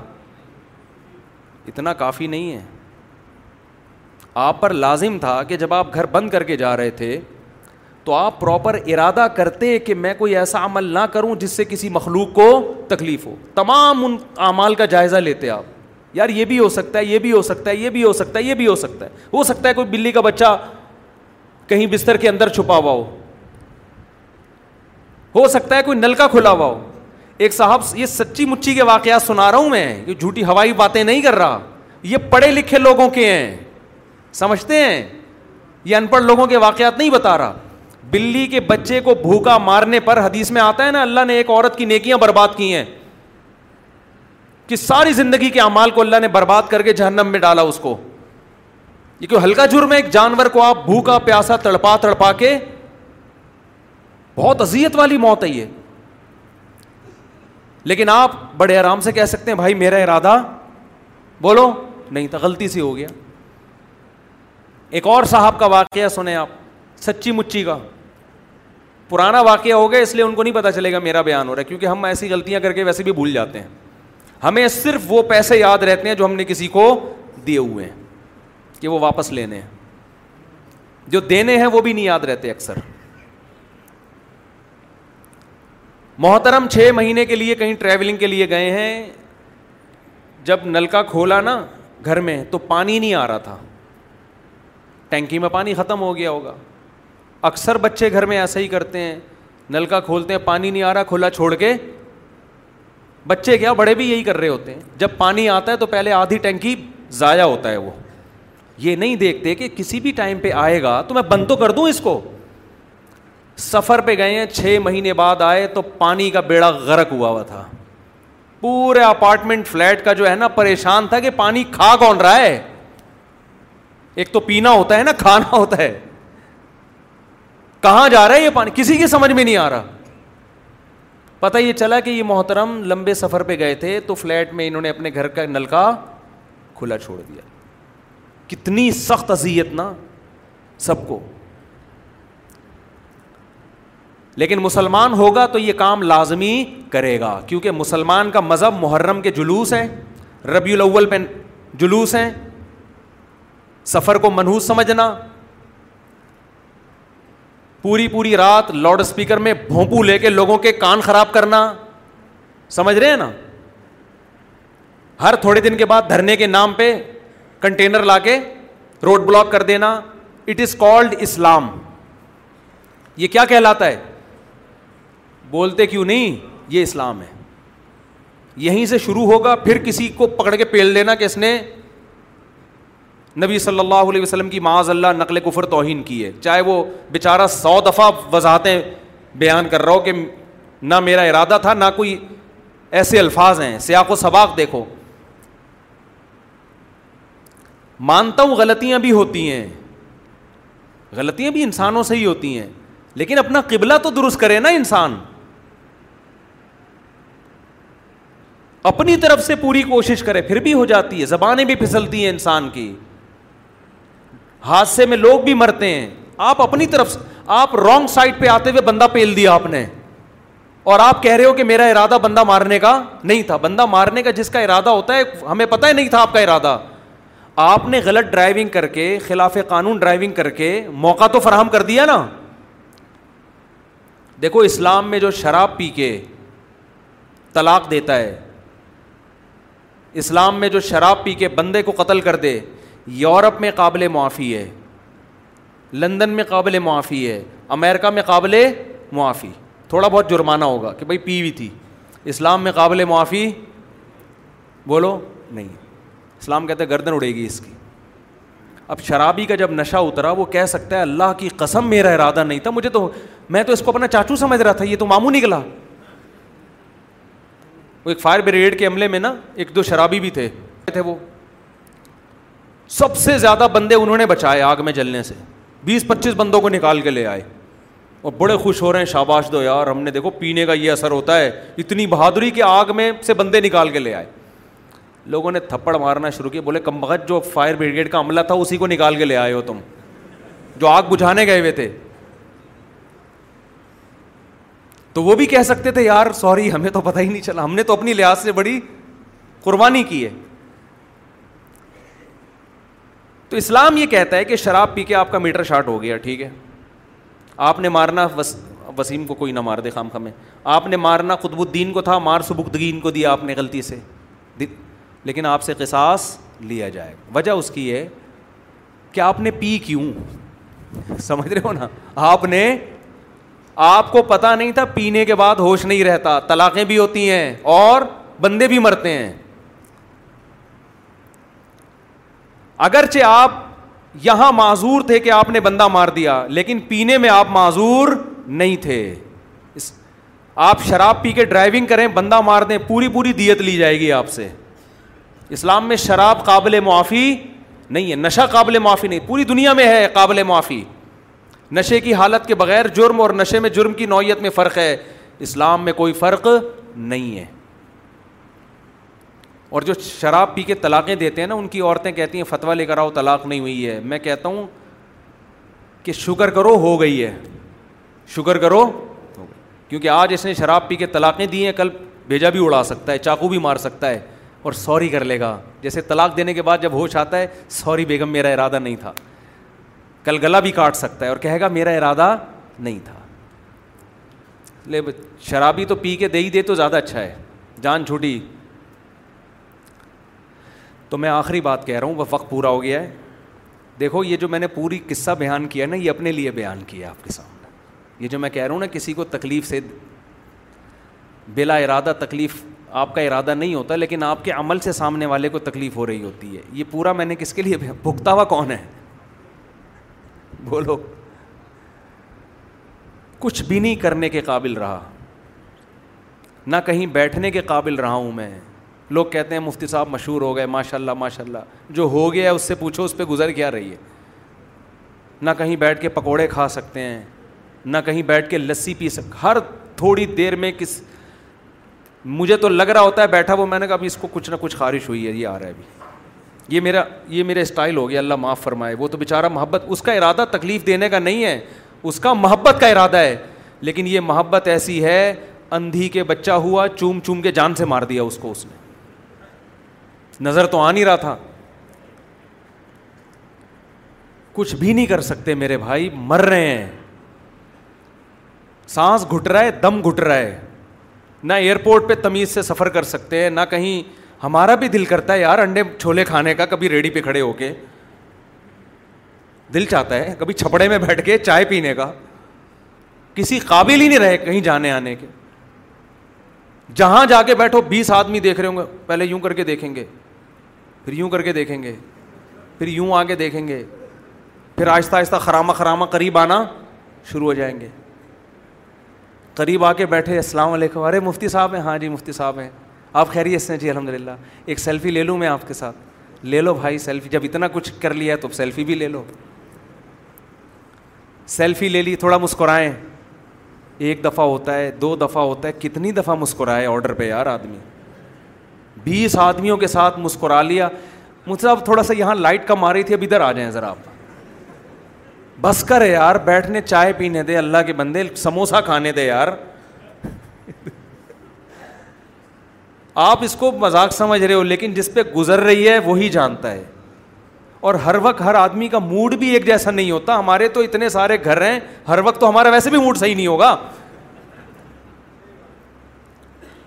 اتنا کافی نہیں ہے آپ پر لازم تھا کہ جب آپ گھر بند کر کے جا رہے تھے تو آپ پراپر ارادہ کرتے کہ میں کوئی ایسا عمل نہ کروں جس سے کسی مخلوق کو تکلیف ہو تمام ان اعمال کا جائزہ لیتے آپ یار یہ بھی ہو سکتا ہے یہ بھی ہو سکتا ہے یہ بھی ہو سکتا ہے یہ بھی ہو سکتا ہے ہو سکتا ہے کوئی بلی کا بچہ کہیں بستر کے اندر چھپا ہوا ہو ہو سکتا ہے کوئی نلکا کھلا ہوا ہو ایک صاحب یہ سچی مچی کے واقعات سنا رہا ہوں میں یہ جھوٹی ہوائی باتیں نہیں کر رہا یہ پڑھے لکھے لوگوں کے ہیں سمجھتے ہیں یہ ان پڑھ لوگوں کے واقعات نہیں بتا رہا بلی کے بچے کو بھوکا مارنے پر حدیث میں آتا ہے نا اللہ نے ایک عورت کی نیکیاں برباد کی ہیں کہ ساری زندگی کے اعمال کو اللہ نے برباد کر کے جہنم میں ڈالا اس کو یہ کوئی ہلکا جرم ہے ایک جانور کو آپ بھوکا پیاسا تڑپا تڑپا کے بہت اذیت والی موت ہے یہ لیکن آپ بڑے آرام سے کہہ سکتے ہیں بھائی میرا ارادہ بولو نہیں تو غلطی سے ہو گیا ایک اور صاحب کا واقعہ سنیں آپ سچی مچی کا پرانا واقعہ ہو گیا اس لیے ان کو نہیں پتا چلے گا میرا بیان ہو رہا ہے کیونکہ ہم ایسی غلطیاں کر کے ویسے بھی بھول جاتے ہیں ہمیں صرف وہ پیسے یاد رہتے ہیں جو ہم نے کسی کو دیے ہوئے ہیں کہ وہ واپس لینے ہیں جو دینے ہیں وہ بھی نہیں یاد رہتے اکثر محترم چھ مہینے کے لیے کہیں ٹریولنگ کے لیے گئے ہیں جب نل کا کھولا نا گھر میں تو پانی نہیں آ رہا تھا ٹینکی میں پانی ختم ہو گیا ہوگا اکثر بچے گھر میں ایسا ہی کرتے ہیں نل کا کھولتے ہیں پانی نہیں آ رہا کھولا چھوڑ کے بچے کیا بڑے بھی یہی کر رہے ہوتے ہیں جب پانی آتا ہے تو پہلے آدھی ٹینکی ضائع ہوتا ہے وہ یہ نہیں دیکھتے کہ کسی بھی ٹائم پہ آئے گا تو میں بند تو کر دوں اس کو سفر پہ گئے ہیں چھ مہینے بعد آئے تو پانی کا بیڑا غرق ہوا ہوا تھا پورے اپارٹمنٹ فلیٹ کا جو ہے نا پریشان تھا کہ پانی کھا کون رہا ہے ایک تو پینا ہوتا ہے نا کھانا ہوتا ہے کہاں جا رہا ہے یہ پانی کسی کی سمجھ میں نہیں آ رہا پتا یہ چلا کہ یہ محترم لمبے سفر پہ گئے تھے تو فلیٹ میں انہوں نے اپنے گھر کا نلکا کھلا چھوڑ دیا کتنی سخت اذیت نا سب کو لیکن مسلمان ہوگا تو یہ کام لازمی کرے گا کیونکہ مسلمان کا مذہب محرم کے جلوس ہے ربیع الاول پہ جلوس ہیں سفر کو منحوس سمجھنا پوری پوری رات لاؤڈ اسپیکر میں بھونپو لے کے لوگوں کے کان خراب کرنا سمجھ رہے ہیں نا ہر تھوڑے دن کے بعد دھرنے کے نام پہ کنٹینر لا کے روڈ بلاک کر دینا اٹ از کالڈ اسلام یہ کیا کہلاتا ہے بولتے کیوں نہیں یہ اسلام ہے یہیں سے شروع ہوگا پھر کسی کو پکڑ کے پیل دینا کہ اس نے نبی صلی اللہ علیہ وسلم کی معاذ اللہ نقل کفر توہین کی ہے چاہے وہ بیچارہ سو دفعہ وضاحتیں بیان کر رہا ہو کہ نہ میرا ارادہ تھا نہ کوئی ایسے الفاظ ہیں سیاق و سباق دیکھو مانتا ہوں غلطیاں بھی ہوتی ہیں غلطیاں بھی انسانوں سے ہی ہوتی ہیں لیکن اپنا قبلہ تو درست کرے نا انسان اپنی طرف سے پوری کوشش کرے پھر بھی ہو جاتی ہے زبانیں بھی پھسلتی ہیں انسان کی حادثے میں لوگ بھی مرتے ہیں آپ اپنی طرف سے آپ رانگ سائڈ پہ آتے ہوئے بندہ پیل دیا آپ نے اور آپ کہہ رہے ہو کہ میرا ارادہ بندہ مارنے کا نہیں تھا بندہ مارنے کا جس کا ارادہ ہوتا ہے ہمیں پتہ ہی نہیں تھا آپ کا ارادہ آپ نے غلط ڈرائیونگ کر کے خلاف قانون ڈرائیونگ کر کے موقع تو فراہم کر دیا نا دیکھو اسلام میں جو شراب پی کے طلاق دیتا ہے اسلام میں جو شراب پی کے بندے کو قتل کر دے یورپ میں قابل معافی ہے لندن میں قابل معافی ہے امریکہ میں قابل معافی تھوڑا بہت جرمانہ ہوگا کہ بھائی پی ہوئی تھی اسلام میں قابل معافی بولو نہیں اسلام کہتے گردن اڑے گی اس کی اب شرابی کا جب نشہ اترا وہ کہہ سکتا ہے اللہ کی قسم میرا ارادہ نہیں تھا مجھے تو میں تو اس کو اپنا چاچو سمجھ رہا تھا یہ تو ماموں نکلا وہ ایک فائر بریگیڈ کے عملے میں نا ایک دو شرابی بھی تھے تھے وہ سب سے زیادہ بندے انہوں نے بچائے آگ میں جلنے سے بیس پچیس بندوں کو نکال کے لے آئے اور بڑے خوش ہو رہے ہیں شاباش دو یار ہم نے دیکھو پینے کا یہ اثر ہوتا ہے اتنی بہادری کہ آگ میں سے بندے نکال کے لے آئے لوگوں نے تھپڑ مارنا شروع کیا بولے کم بخت جو فائر بریگیڈ کا عملہ تھا اسی کو نکال کے لے آئے ہو تم جو آگ بجھانے گئے ہوئے تھے تو وہ بھی کہہ سکتے تھے یار سوری ہمیں تو پتہ ہی نہیں چلا ہم نے تو اپنی لحاظ سے بڑی قربانی کی ہے تو اسلام یہ کہتا ہے کہ شراب پی کے آپ کا میٹر شارٹ ہو گیا ٹھیک ہے آپ نے مارنا وس... وسیم کو کوئی نہ مار دے خام خامے آپ نے مارنا خطب الدین کو تھا مار سبکدگین کو دیا آپ نے غلطی سے لیکن آپ سے قصاص لیا جائے وجہ اس کی ہے کہ آپ نے پی کیوں سمجھ رہے ہو نا آپ نے آپ کو پتا نہیں تھا پینے کے بعد ہوش نہیں رہتا طلاقیں بھی ہوتی ہیں اور بندے بھی مرتے ہیں اگرچہ آپ یہاں معذور تھے کہ آپ نے بندہ مار دیا لیکن پینے میں آپ معذور نہیں تھے اس آپ شراب پی کے ڈرائیونگ کریں بندہ مار دیں پوری پوری دیت لی جائے گی آپ سے اسلام میں شراب قابل معافی نہیں ہے نشہ قابل معافی نہیں پوری دنیا میں ہے قابل معافی نشے کی حالت کے بغیر جرم اور نشے میں جرم کی نوعیت میں فرق ہے اسلام میں کوئی فرق نہیں ہے اور جو شراب پی کے طلاقیں دیتے ہیں نا ان کی عورتیں کہتی ہیں فتویٰ لے کر آؤ طلاق نہیں ہوئی ہے میں کہتا ہوں کہ شکر کرو ہو گئی ہے شکر کرو ہو گئی کیونکہ آج اس نے شراب پی کے طلاقیں دی ہیں کل بھیجا بھی اڑا سکتا ہے چاقو بھی مار سکتا ہے اور سوری کر لے گا جیسے طلاق دینے کے بعد جب ہوش آتا ہے سوری بیگم میرا ارادہ نہیں تھا کل گلا بھی کاٹ سکتا ہے اور کہے گا میرا ارادہ نہیں تھا لے شرابی تو پی کے دے ہی دے تو زیادہ اچھا ہے جان چھوٹی تو میں آخری بات کہہ رہا ہوں وہ وقت پورا ہو گیا ہے دیکھو یہ جو میں نے پوری قصہ بیان کیا نا یہ اپنے لیے بیان کیا ہے آپ کے سامنے یہ جو میں کہہ رہا ہوں نا کسی کو تکلیف سے بلا ارادہ تکلیف آپ کا ارادہ نہیں ہوتا لیکن آپ کے عمل سے سامنے والے کو تکلیف ہو رہی ہوتی ہے یہ پورا میں نے کس کے لیے بھگتا ہوا کون ہے بولو کچھ بھی نہیں کرنے کے قابل رہا نہ کہیں بیٹھنے کے قابل رہا ہوں میں لوگ کہتے ہیں مفتی صاحب مشہور ہو گئے ماشاء اللہ ماشاء اللہ جو ہو گیا ہے اس سے پوچھو اس پہ گزر کیا رہی ہے نہ کہیں بیٹھ کے پکوڑے کھا سکتے ہیں نہ کہیں بیٹھ کے لسی پی سکتے ہر تھوڑی دیر میں کس مجھے تو لگ رہا ہوتا ہے بیٹھا وہ میں نے کہا ابھی اس کو کچھ نہ کچھ خارش ہوئی ہے یہ آ رہا ہے ابھی یہ میرا یہ میرا اسٹائل ہو گیا اللہ معاف فرمائے وہ تو بیچارہ محبت اس کا ارادہ تکلیف دینے کا نہیں ہے اس کا محبت کا ارادہ ہے لیکن یہ محبت ایسی ہے اندھی کے بچہ ہوا چوم چوم کے جان سے مار دیا اس اس کو نے نظر تو آ نہیں رہا تھا کچھ بھی نہیں کر سکتے میرے بھائی مر رہے ہیں سانس گھٹ رہا ہے دم گھٹ رہا ہے نہ ایئرپورٹ پہ تمیز سے سفر کر سکتے ہیں نہ کہیں ہمارا بھی دل کرتا ہے یار انڈے چھولے کھانے کا کبھی ریڑھی پہ کھڑے ہو کے دل چاہتا ہے کبھی چھپڑے میں بیٹھ کے چائے پینے کا کسی قابل ہی نہیں رہے کہیں جانے آنے کے جہاں جا کے بیٹھو بیس آدمی دیکھ رہے ہوں گے پہلے یوں کر کے دیکھیں گے پھر یوں کر کے دیکھیں گے پھر یوں آ کے دیکھیں گے پھر آہستہ آہستہ خرامہ خرامہ قریب آنا شروع ہو جائیں گے قریب آ کے بیٹھے السلام علیکم ارے مفتی صاحب ہیں ہاں جی مفتی صاحب ہیں آپ خیریت سے جی الحمد للہ ایک سیلفی لے لوں میں آپ کے ساتھ لے لو بھائی سیلفی جب اتنا کچھ کر لیا تو سیلفی بھی لے لو سیلفی لے لی تھوڑا مسکرائیں ایک دفعہ ہوتا ہے دو دفعہ ہوتا ہے کتنی دفعہ مسکرائے آڈر پہ یار آدمی بیس آدمیوں کے ساتھ مسکرا لیا مجھ سے آپ تھوڑا سا یہاں لائٹ کم آ رہی تھی اب ادھر آ جائیں ذرا آپ بس کرے یار بیٹھنے چائے پینے دے اللہ کے بندے سموسہ کھانے دے یار آپ اس کو مذاق سمجھ رہے ہو لیکن جس پہ گزر رہی ہے وہی وہ جانتا ہے اور ہر وقت ہر آدمی کا موڈ بھی ایک جیسا نہیں ہوتا ہمارے تو اتنے سارے گھر ہیں ہر وقت تو ہمارا ویسے بھی موڈ صحیح نہیں ہوگا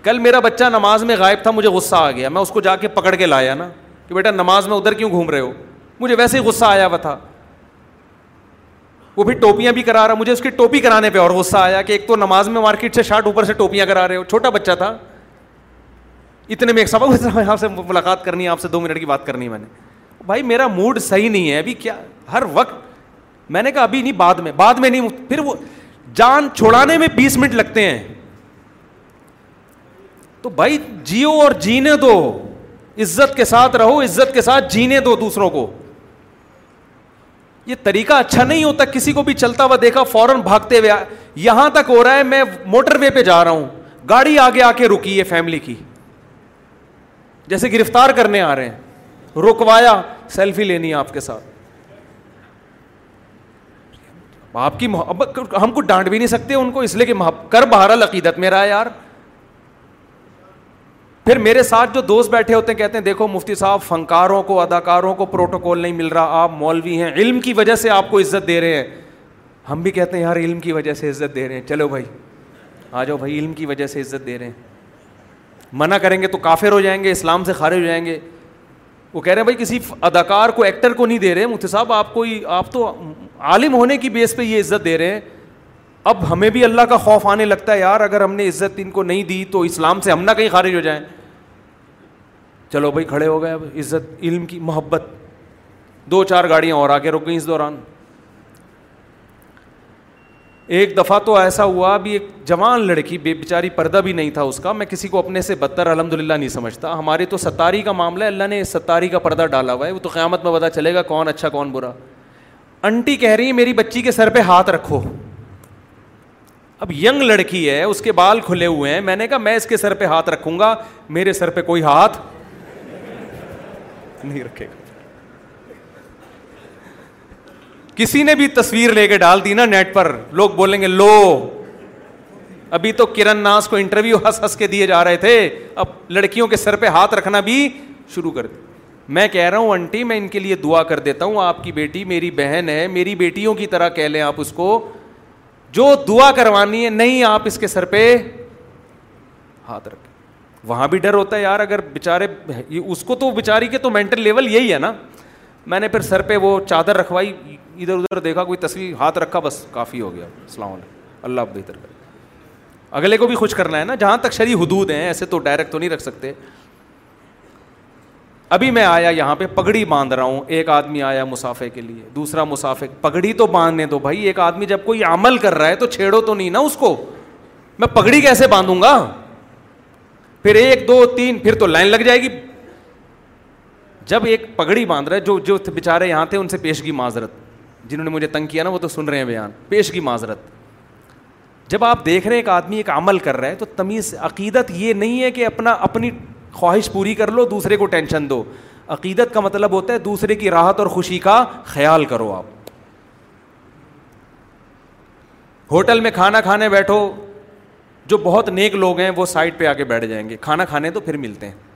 کل میرا بچہ نماز میں غائب تھا مجھے غصہ آ گیا میں اس کو جا کے پکڑ کے لایا نا کہ بیٹا نماز میں ادھر کیوں گھوم رہے ہو مجھے ویسے ہی غصہ آیا ہوا تھا وہ پھر ٹوپیاں بھی کرا رہا مجھے اس کی ٹوپی کرانے پہ اور غصہ آیا کہ ایک تو نماز میں مارکیٹ سے شارٹ اوپر سے ٹوپیاں کرا رہے ہو چھوٹا بچہ تھا اتنے میں ایک سب سے آپ سے ملاقات کرنی ہے آپ سے دو منٹ کی بات کرنی ہے میں نے بھائی میرا موڈ صحیح نہیں ہے ابھی کیا ہر وقت میں نے کہا ابھی نہیں بعد میں بعد میں نہیں پھر وہ جان چھوڑانے میں بیس منٹ لگتے ہیں تو بھائی جیو اور جینے دو عزت کے ساتھ رہو عزت کے ساتھ جینے دو دوسروں کو یہ طریقہ اچھا نہیں ہوتا کسی کو بھی چلتا ہوا دیکھا فوراً بھاگتے ہوئے یہاں تک ہو رہا ہے میں موٹر وے پہ جا رہا ہوں گاڑی آگے آ کے رکی ہے فیملی کی جیسے گرفتار کرنے آ رہے ہیں رکوایا سیلفی لینی ہے آپ کے ساتھ آپ کی محبت ہم کو ڈانٹ بھی نہیں سکتے ان کو اس لیے کہ کر بہرا عقیدت میرا ہے یار پھر میرے ساتھ جو دوست بیٹھے ہوتے ہیں کہتے ہیں دیکھو مفتی صاحب فنکاروں کو اداکاروں کو پروٹوکول نہیں مل رہا آپ مولوی ہیں علم کی وجہ سے آپ کو عزت دے رہے ہیں ہم بھی کہتے ہیں یار علم کی وجہ سے عزت دے رہے ہیں چلو بھائی آ جاؤ بھائی علم کی وجہ سے عزت دے رہے ہیں منع کریں گے تو کافر ہو جائیں گے اسلام سے خارج ہو جائیں گے وہ کہہ رہے ہیں بھائی کسی اداکار کو ایکٹر کو نہیں دے رہے مفتی صاحب آپ کو آپ تو عالم ہونے کی بیس پہ یہ عزت دے رہے ہیں اب ہمیں بھی اللہ کا خوف آنے لگتا ہے یار اگر ہم نے عزت ان کو نہیں دی تو اسلام سے ہم نہ کہیں خارج ہو جائیں چلو بھائی کھڑے ہو گئے اب عزت علم کی محبت دو چار گاڑیاں اور آ کے گئیں اس دوران ایک دفعہ تو ایسا ہوا بھی ایک جوان لڑکی بے بیچاری پردہ بھی نہیں تھا اس کا میں کسی کو اپنے سے بدتر الحمد للہ نہیں سمجھتا ہمارے تو ستاری کا معاملہ ہے اللہ نے ستاری کا پردہ ڈالا ہوا ہے وہ تو قیامت میں پتا چلے گا کون اچھا کون برا انٹی کہہ رہی ہے میری بچی کے سر پہ ہاتھ رکھو اب ینگ لڑکی ہے اس کے بال کھلے ہوئے ہیں میں نے کہا میں اس کے سر پہ ہاتھ رکھوں گا میرے سر پہ کوئی ہاتھ نہیں رکھے گا کسی نے بھی تصویر لے کے ڈال دی نا نیٹ پر لوگ بولیں گے لو ابھی تو کرن ناس کو انٹرویو ہنس ہنس کے دیے جا رہے تھے اب لڑکیوں کے سر پہ ہاتھ رکھنا بھی شروع کر دیا میں کہہ رہا ہوں آنٹی میں ان کے لیے دعا کر دیتا ہوں آپ کی بیٹی میری بہن ہے میری بیٹیوں کی طرح کہہ لیں آپ اس کو جو دعا کروانی ہے نہیں آپ اس کے سر پہ ہاتھ رکھیں وہاں بھی ڈر ہوتا ہے یار اگر بےچارے اس کو تو بےچاری کے تو مینٹل لیول یہی ہے نا میں نے پھر سر پہ وہ چادر رکھوائی ادھر ادھر دیکھا کوئی تصویر ہاتھ رکھا بس کافی ہو گیا السلام علیکم اللہ بہتر اگلے کو بھی خوش کرنا ہے نا جہاں تک شری حدود ہیں ایسے تو ڈائریکٹ تو نہیں رکھ سکتے ابھی میں آیا یہاں پہ پگڑی باندھ رہا ہوں ایک آدمی آیا مسافے کے لیے دوسرا مسافے پگڑی تو باندھنے دو بھائی ایک آدمی جب کوئی عمل کر رہا ہے تو چھیڑو تو نہیں نا اس کو میں پگڑی کیسے باندھوں گا پھر ایک دو تین پھر تو لائن لگ جائے گی جب ایک پگڑی باندھ رہے جو جو بےچارے یہاں تھے ان سے پیشگی معذرت جنہوں نے مجھے تنگ کیا نا وہ تو سن رہے ہیں بیان پیشگی معذرت جب آپ دیکھ رہے ہیں ایک آدمی ایک عمل کر رہا ہے تو تمیز عقیدت یہ نہیں ہے کہ اپنا اپنی خواہش پوری کر لو دوسرے کو ٹینشن دو عقیدت کا مطلب ہوتا ہے دوسرے کی راحت اور خوشی کا خیال کرو آپ ہوٹل میں کھانا کھانے بیٹھو جو بہت نیک لوگ ہیں وہ سائڈ پہ آ کے بیٹھ جائیں گے کھانا کھانے تو پھر ملتے ہیں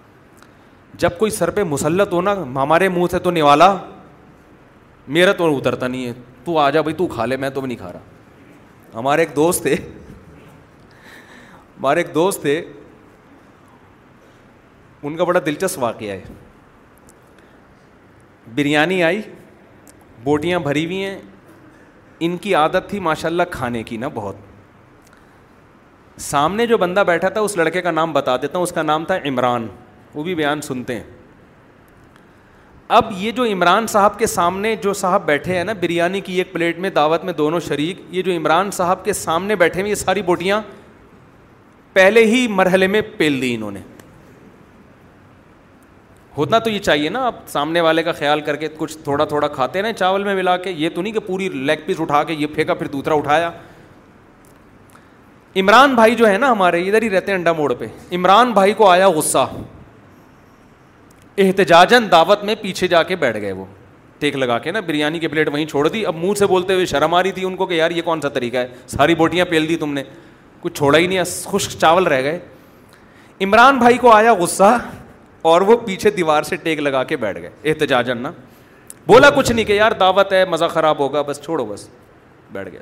جب کوئی سر پہ مسلط ہونا ہمارے منہ سے تو نوالا میرا تو اترتا نہیں ہے تو آ جا بھائی تو کھا لے میں تو بھی نہیں کھا رہا ہمارے ایک دوست تھے ہمارے ایک دوست تھے ان کا بڑا دلچسپ واقعہ ہے بریانی آئی بوٹیاں بھری ہوئی ہیں ان کی عادت تھی ماشاء اللہ کھانے کی نا بہت سامنے جو بندہ بیٹھا تھا اس لڑکے کا نام بتا دیتا ہوں اس کا نام تھا عمران وہ بھی بیان سنتے ہیں اب یہ جو عمران صاحب کے سامنے جو صاحب بیٹھے ہیں نا بریانی کی ایک پلیٹ میں دعوت میں دونوں شریک یہ جو عمران صاحب کے سامنے بیٹھے ہیں یہ ساری بوٹیاں پہلے ہی مرحلے میں پیل دی انہوں نے ہوتنا تو یہ چاہیے نا آپ سامنے والے کا خیال کر کے کچھ تھوڑا تھوڑا کھاتے نا چاول میں ملا کے یہ تو نہیں کہ پوری لیگ پیس اٹھا کے یہ پھینکا پھر دوسرا اٹھایا عمران بھائی جو ہے نا ہمارے ادھر ہی رہتے ہیں انڈا موڑ پہ عمران بھائی کو آیا غصہ احتجاجن دعوت میں پیچھے جا کے بیٹھ گئے وہ ٹیک لگا کے نا بریانی کی پلیٹ وہیں چھوڑ دی اب منہ سے بولتے ہوئے شرم آ رہی تھی ان کو کہ یار یہ کون سا طریقہ ہے ساری بوٹیاں پیل دی تم نے کچھ چھوڑا ہی نہیں خشک چاول رہ گئے عمران بھائی کو آیا غصہ اور وہ پیچھے دیوار سے ٹیک لگا کے بیٹھ گئے احتجاجن نا بولا کچھ نہیں کہ یار دعوت ہے مزہ خراب ہوگا بس چھوڑو بس بیٹھ گیا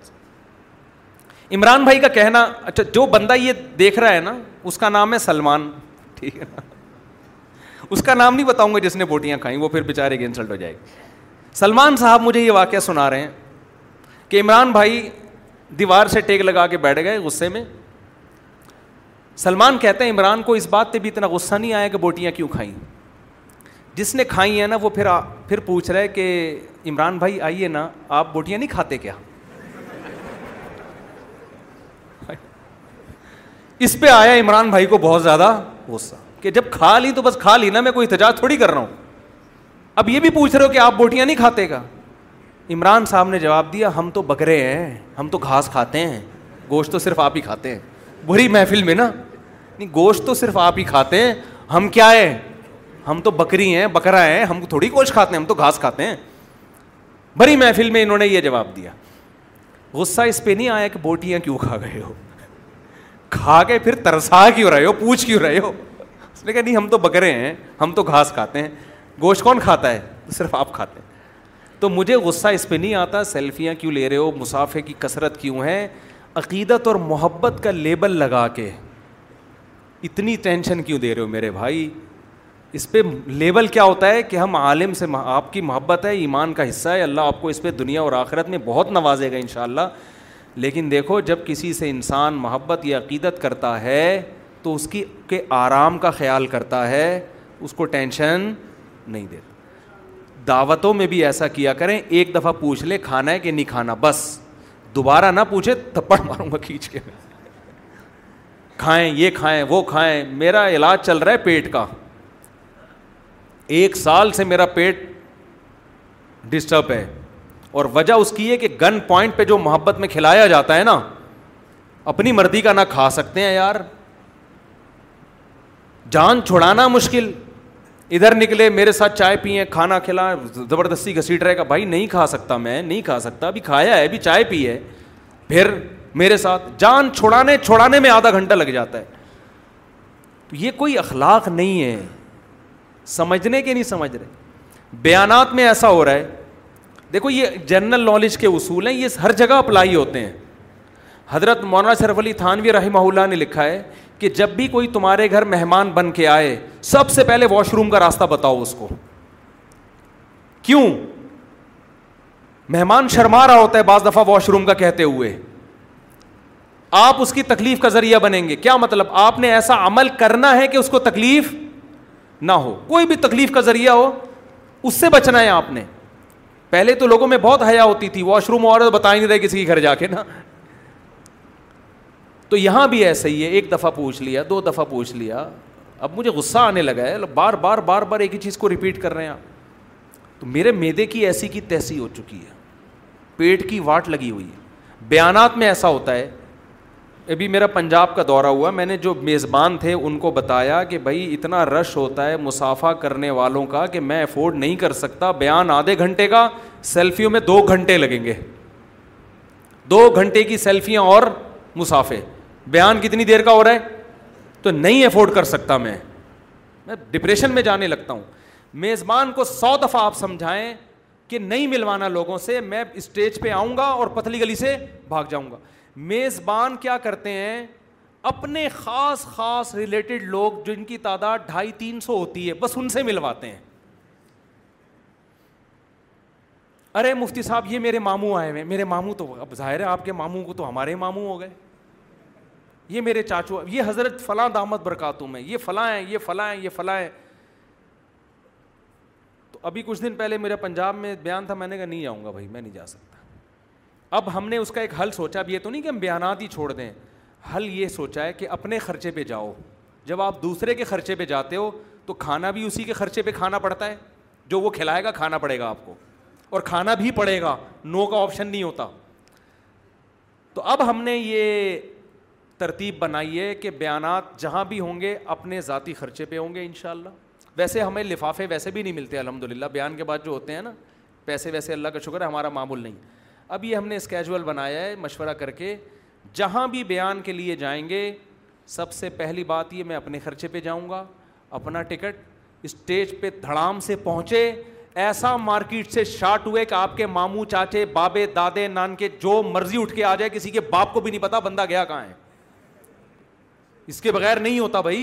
عمران بھائی کا کہنا اچھا جو بندہ یہ دیکھ رہا ہے نا اس کا نام ہے سلمان ٹھیک ہے نا اس کا نام نہیں بتاؤں گا جس نے بوٹیاں کھائیں وہ پھر بےچارے کی انسلٹ ہو جائے گی سلمان صاحب مجھے یہ واقعہ سنا رہے ہیں کہ عمران بھائی دیوار سے ٹیک لگا کے بیٹھ گئے غصے میں سلمان کہتے ہیں عمران کو اس بات پہ بھی اتنا غصہ نہیں آیا کہ بوٹیاں کیوں کھائیں جس نے کھائی ہیں نا وہ پھر پھر پوچھ رہے کہ عمران بھائی آئیے نا آپ بوٹیاں نہیں کھاتے کیا اس پہ آیا عمران بھائی کو بہت زیادہ غصہ کہ جب کھا لی تو بس کھا لی نا میں کوئی احتجاج تھوڑی کر رہا ہوں اب یہ بھی پوچھ رہے ہو کہ آپ بوٹیاں نہیں کھاتے گا عمران صاحب نے جواب دیا ہم تو بکرے ہیں ہم تو گھاس کھاتے ہیں گوشت تو صرف آپ ہی کھاتے ہیں بری محفل میں نا نہیں گوشت تو صرف آپ ہی کھاتے ہیں ہم کیا ہے ہم تو بکری ہیں بکرا ہیں ہم تھوڑی گوشت کھاتے ہیں ہم تو گھاس کھاتے ہیں بری محفل میں انہوں نے یہ جواب دیا غصہ اس پہ نہیں آیا کہ بوٹیاں کیوں کھا گئے ہو کھا کے پھر ترسا کیوں رہے ہو پوچھ کیوں رہے ہو اس نے کہا نہیں ہم تو بکرے ہیں ہم تو گھاس کھاتے ہیں گوشت کون کھاتا ہے تو صرف آپ کھاتے ہیں تو مجھے غصہ اس پہ نہیں آتا سیلفیاں کیوں لے رہے ہو مسافے کی کثرت کیوں ہے عقیدت اور محبت کا لیبل لگا کے اتنی ٹینشن کیوں دے رہے ہو میرے بھائی اس پہ لیبل کیا ہوتا ہے کہ ہم عالم سے آپ کی محبت ہے ایمان کا حصہ ہے اللہ آپ کو اس پہ دنیا اور آخرت میں بہت نوازے گا انشاءاللہ لیکن دیکھو جب کسی سے انسان محبت یا عقیدت کرتا ہے تو اس کی کے آرام کا خیال کرتا ہے اس کو ٹینشن نہیں دیتا دعوتوں میں بھی ایسا کیا کریں ایک دفعہ پوچھ لے کھانا ہے کہ نہیں کھانا بس دوبارہ نہ پوچھے تھپڑ ماروں گا کھینچ کے کھائیں یہ کھائیں وہ کھائیں میرا علاج چل رہا ہے پیٹ کا ایک سال سے میرا پیٹ ڈسٹرب ہے اور وجہ اس کی ہے کہ گن پوائنٹ پہ جو محبت میں کھلایا جاتا ہے نا اپنی مردی کا نہ کھا سکتے ہیں یار جان چھڑانا مشکل ادھر نکلے میرے ساتھ چائے پیے کھانا کھلائیں زبردستی گھسیٹ رہے گا بھائی نہیں کھا سکتا میں نہیں کھا سکتا ابھی کھایا ہے ابھی چائے پی ہے پھر میرے ساتھ جان چھڑانے چھوڑانے میں آدھا گھنٹہ لگ جاتا ہے تو یہ کوئی اخلاق نہیں ہے سمجھنے کے نہیں سمجھ رہے بیانات میں ایسا ہو رہا ہے دیکھو یہ جنرل نالج کے اصول ہیں یہ ہر جگہ اپلائی ہوتے ہیں حضرت مولانا شرف علی تھانوی رحمہ اللہ نے لکھا ہے کہ جب بھی کوئی تمہارے گھر مہمان بن کے آئے سب سے پہلے واش روم کا راستہ بتاؤ اس کو کیوں مہمان شرما رہا ہوتا ہے بعض دفعہ واش روم کا کہتے ہوئے آپ اس کی تکلیف کا ذریعہ بنیں گے کیا مطلب آپ نے ایسا عمل کرنا ہے کہ اس کو تکلیف نہ ہو کوئی بھی تکلیف کا ذریعہ ہو اس سے بچنا ہے آپ نے پہلے تو لوگوں میں بہت حیا ہوتی تھی واش روم اور بتا ہی نہیں رہے کسی کے گھر جا کے نا تو یہاں بھی ایسا ہی ہے ایک دفعہ پوچھ لیا دو دفعہ پوچھ لیا اب مجھے غصہ آنے لگا ہے بار بار بار بار ایک ہی چیز کو ریپیٹ کر رہے ہیں آپ تو میرے میدے کی ایسی کی تیسی ہو چکی ہے پیٹ کی واٹ لگی ہوئی ہے بیانات میں ایسا ہوتا ہے ابھی میرا پنجاب کا دورہ ہوا میں نے جو میزبان تھے ان کو بتایا کہ بھائی اتنا رش ہوتا ہے مسافہ کرنے والوں کا کہ میں افورڈ نہیں کر سکتا بیان آدھے گھنٹے کا سیلفیوں میں دو گھنٹے لگیں گے دو گھنٹے کی سیلفیاں اور مسافے بیان کتنی دیر کا ہو رہا ہے تو نہیں افورڈ کر سکتا میں میں ڈپریشن میں جانے لگتا ہوں میزبان کو سو دفعہ آپ سمجھائیں کہ نہیں ملوانا لوگوں سے میں اسٹیج پہ آؤں گا اور پتلی گلی سے بھاگ جاؤں گا میزبان کیا کرتے ہیں اپنے خاص خاص ریلیٹڈ لوگ جن کی تعداد ڈھائی تین سو ہوتی ہے بس ان سے ملواتے ہیں ارے مفتی صاحب یہ میرے ماموں آئے ہوئے میرے ماموں تو اب ظاہر ہے آپ کے ماموں کو تو ہمارے ماموں ہو گئے یہ میرے چاچو یہ حضرت فلاں دامت برکاتوں میں یہ فلاں ہیں یہ فلاں ہیں یہ فلاں ہیں تو ابھی کچھ دن پہلے میرے پنجاب میں بیان تھا میں نے کہا نہیں آؤں گا بھائی میں نہیں جا سکتا اب ہم نے اس کا ایک حل سوچا اب یہ تو نہیں کہ ہم بیانات ہی چھوڑ دیں حل یہ سوچا ہے کہ اپنے خرچے پہ جاؤ جب آپ دوسرے کے خرچے پہ جاتے ہو تو کھانا بھی اسی کے خرچے پہ کھانا پڑتا ہے جو وہ کھلائے گا کھانا پڑے گا آپ کو اور کھانا بھی پڑے گا نو کا آپشن نہیں ہوتا تو اب ہم نے یہ ترتیب بنائیے کہ بیانات جہاں بھی ہوں گے اپنے ذاتی خرچے پہ ہوں گے ان شاء اللہ ویسے ہمیں لفافے ویسے بھی نہیں ملتے الحمد للہ بیان کے بعد جو ہوتے ہیں نا پیسے ویسے اللہ کا شکر ہے ہمارا معمول نہیں اب یہ ہم نے اسکیجول بنایا ہے مشورہ کر کے جہاں بھی بیان کے لیے جائیں گے سب سے پہلی بات یہ میں اپنے خرچے پہ جاؤں گا اپنا ٹکٹ اسٹیج پہ دھڑام سے پہنچے ایسا مارکیٹ سے شاٹ ہوئے کہ آپ کے ماموں چاچے بابے دادے نان کے جو مرضی اٹھ کے آ جائے کسی کے باپ کو بھی نہیں پتا بندہ گیا کہاں ہے اس کے بغیر نہیں ہوتا بھائی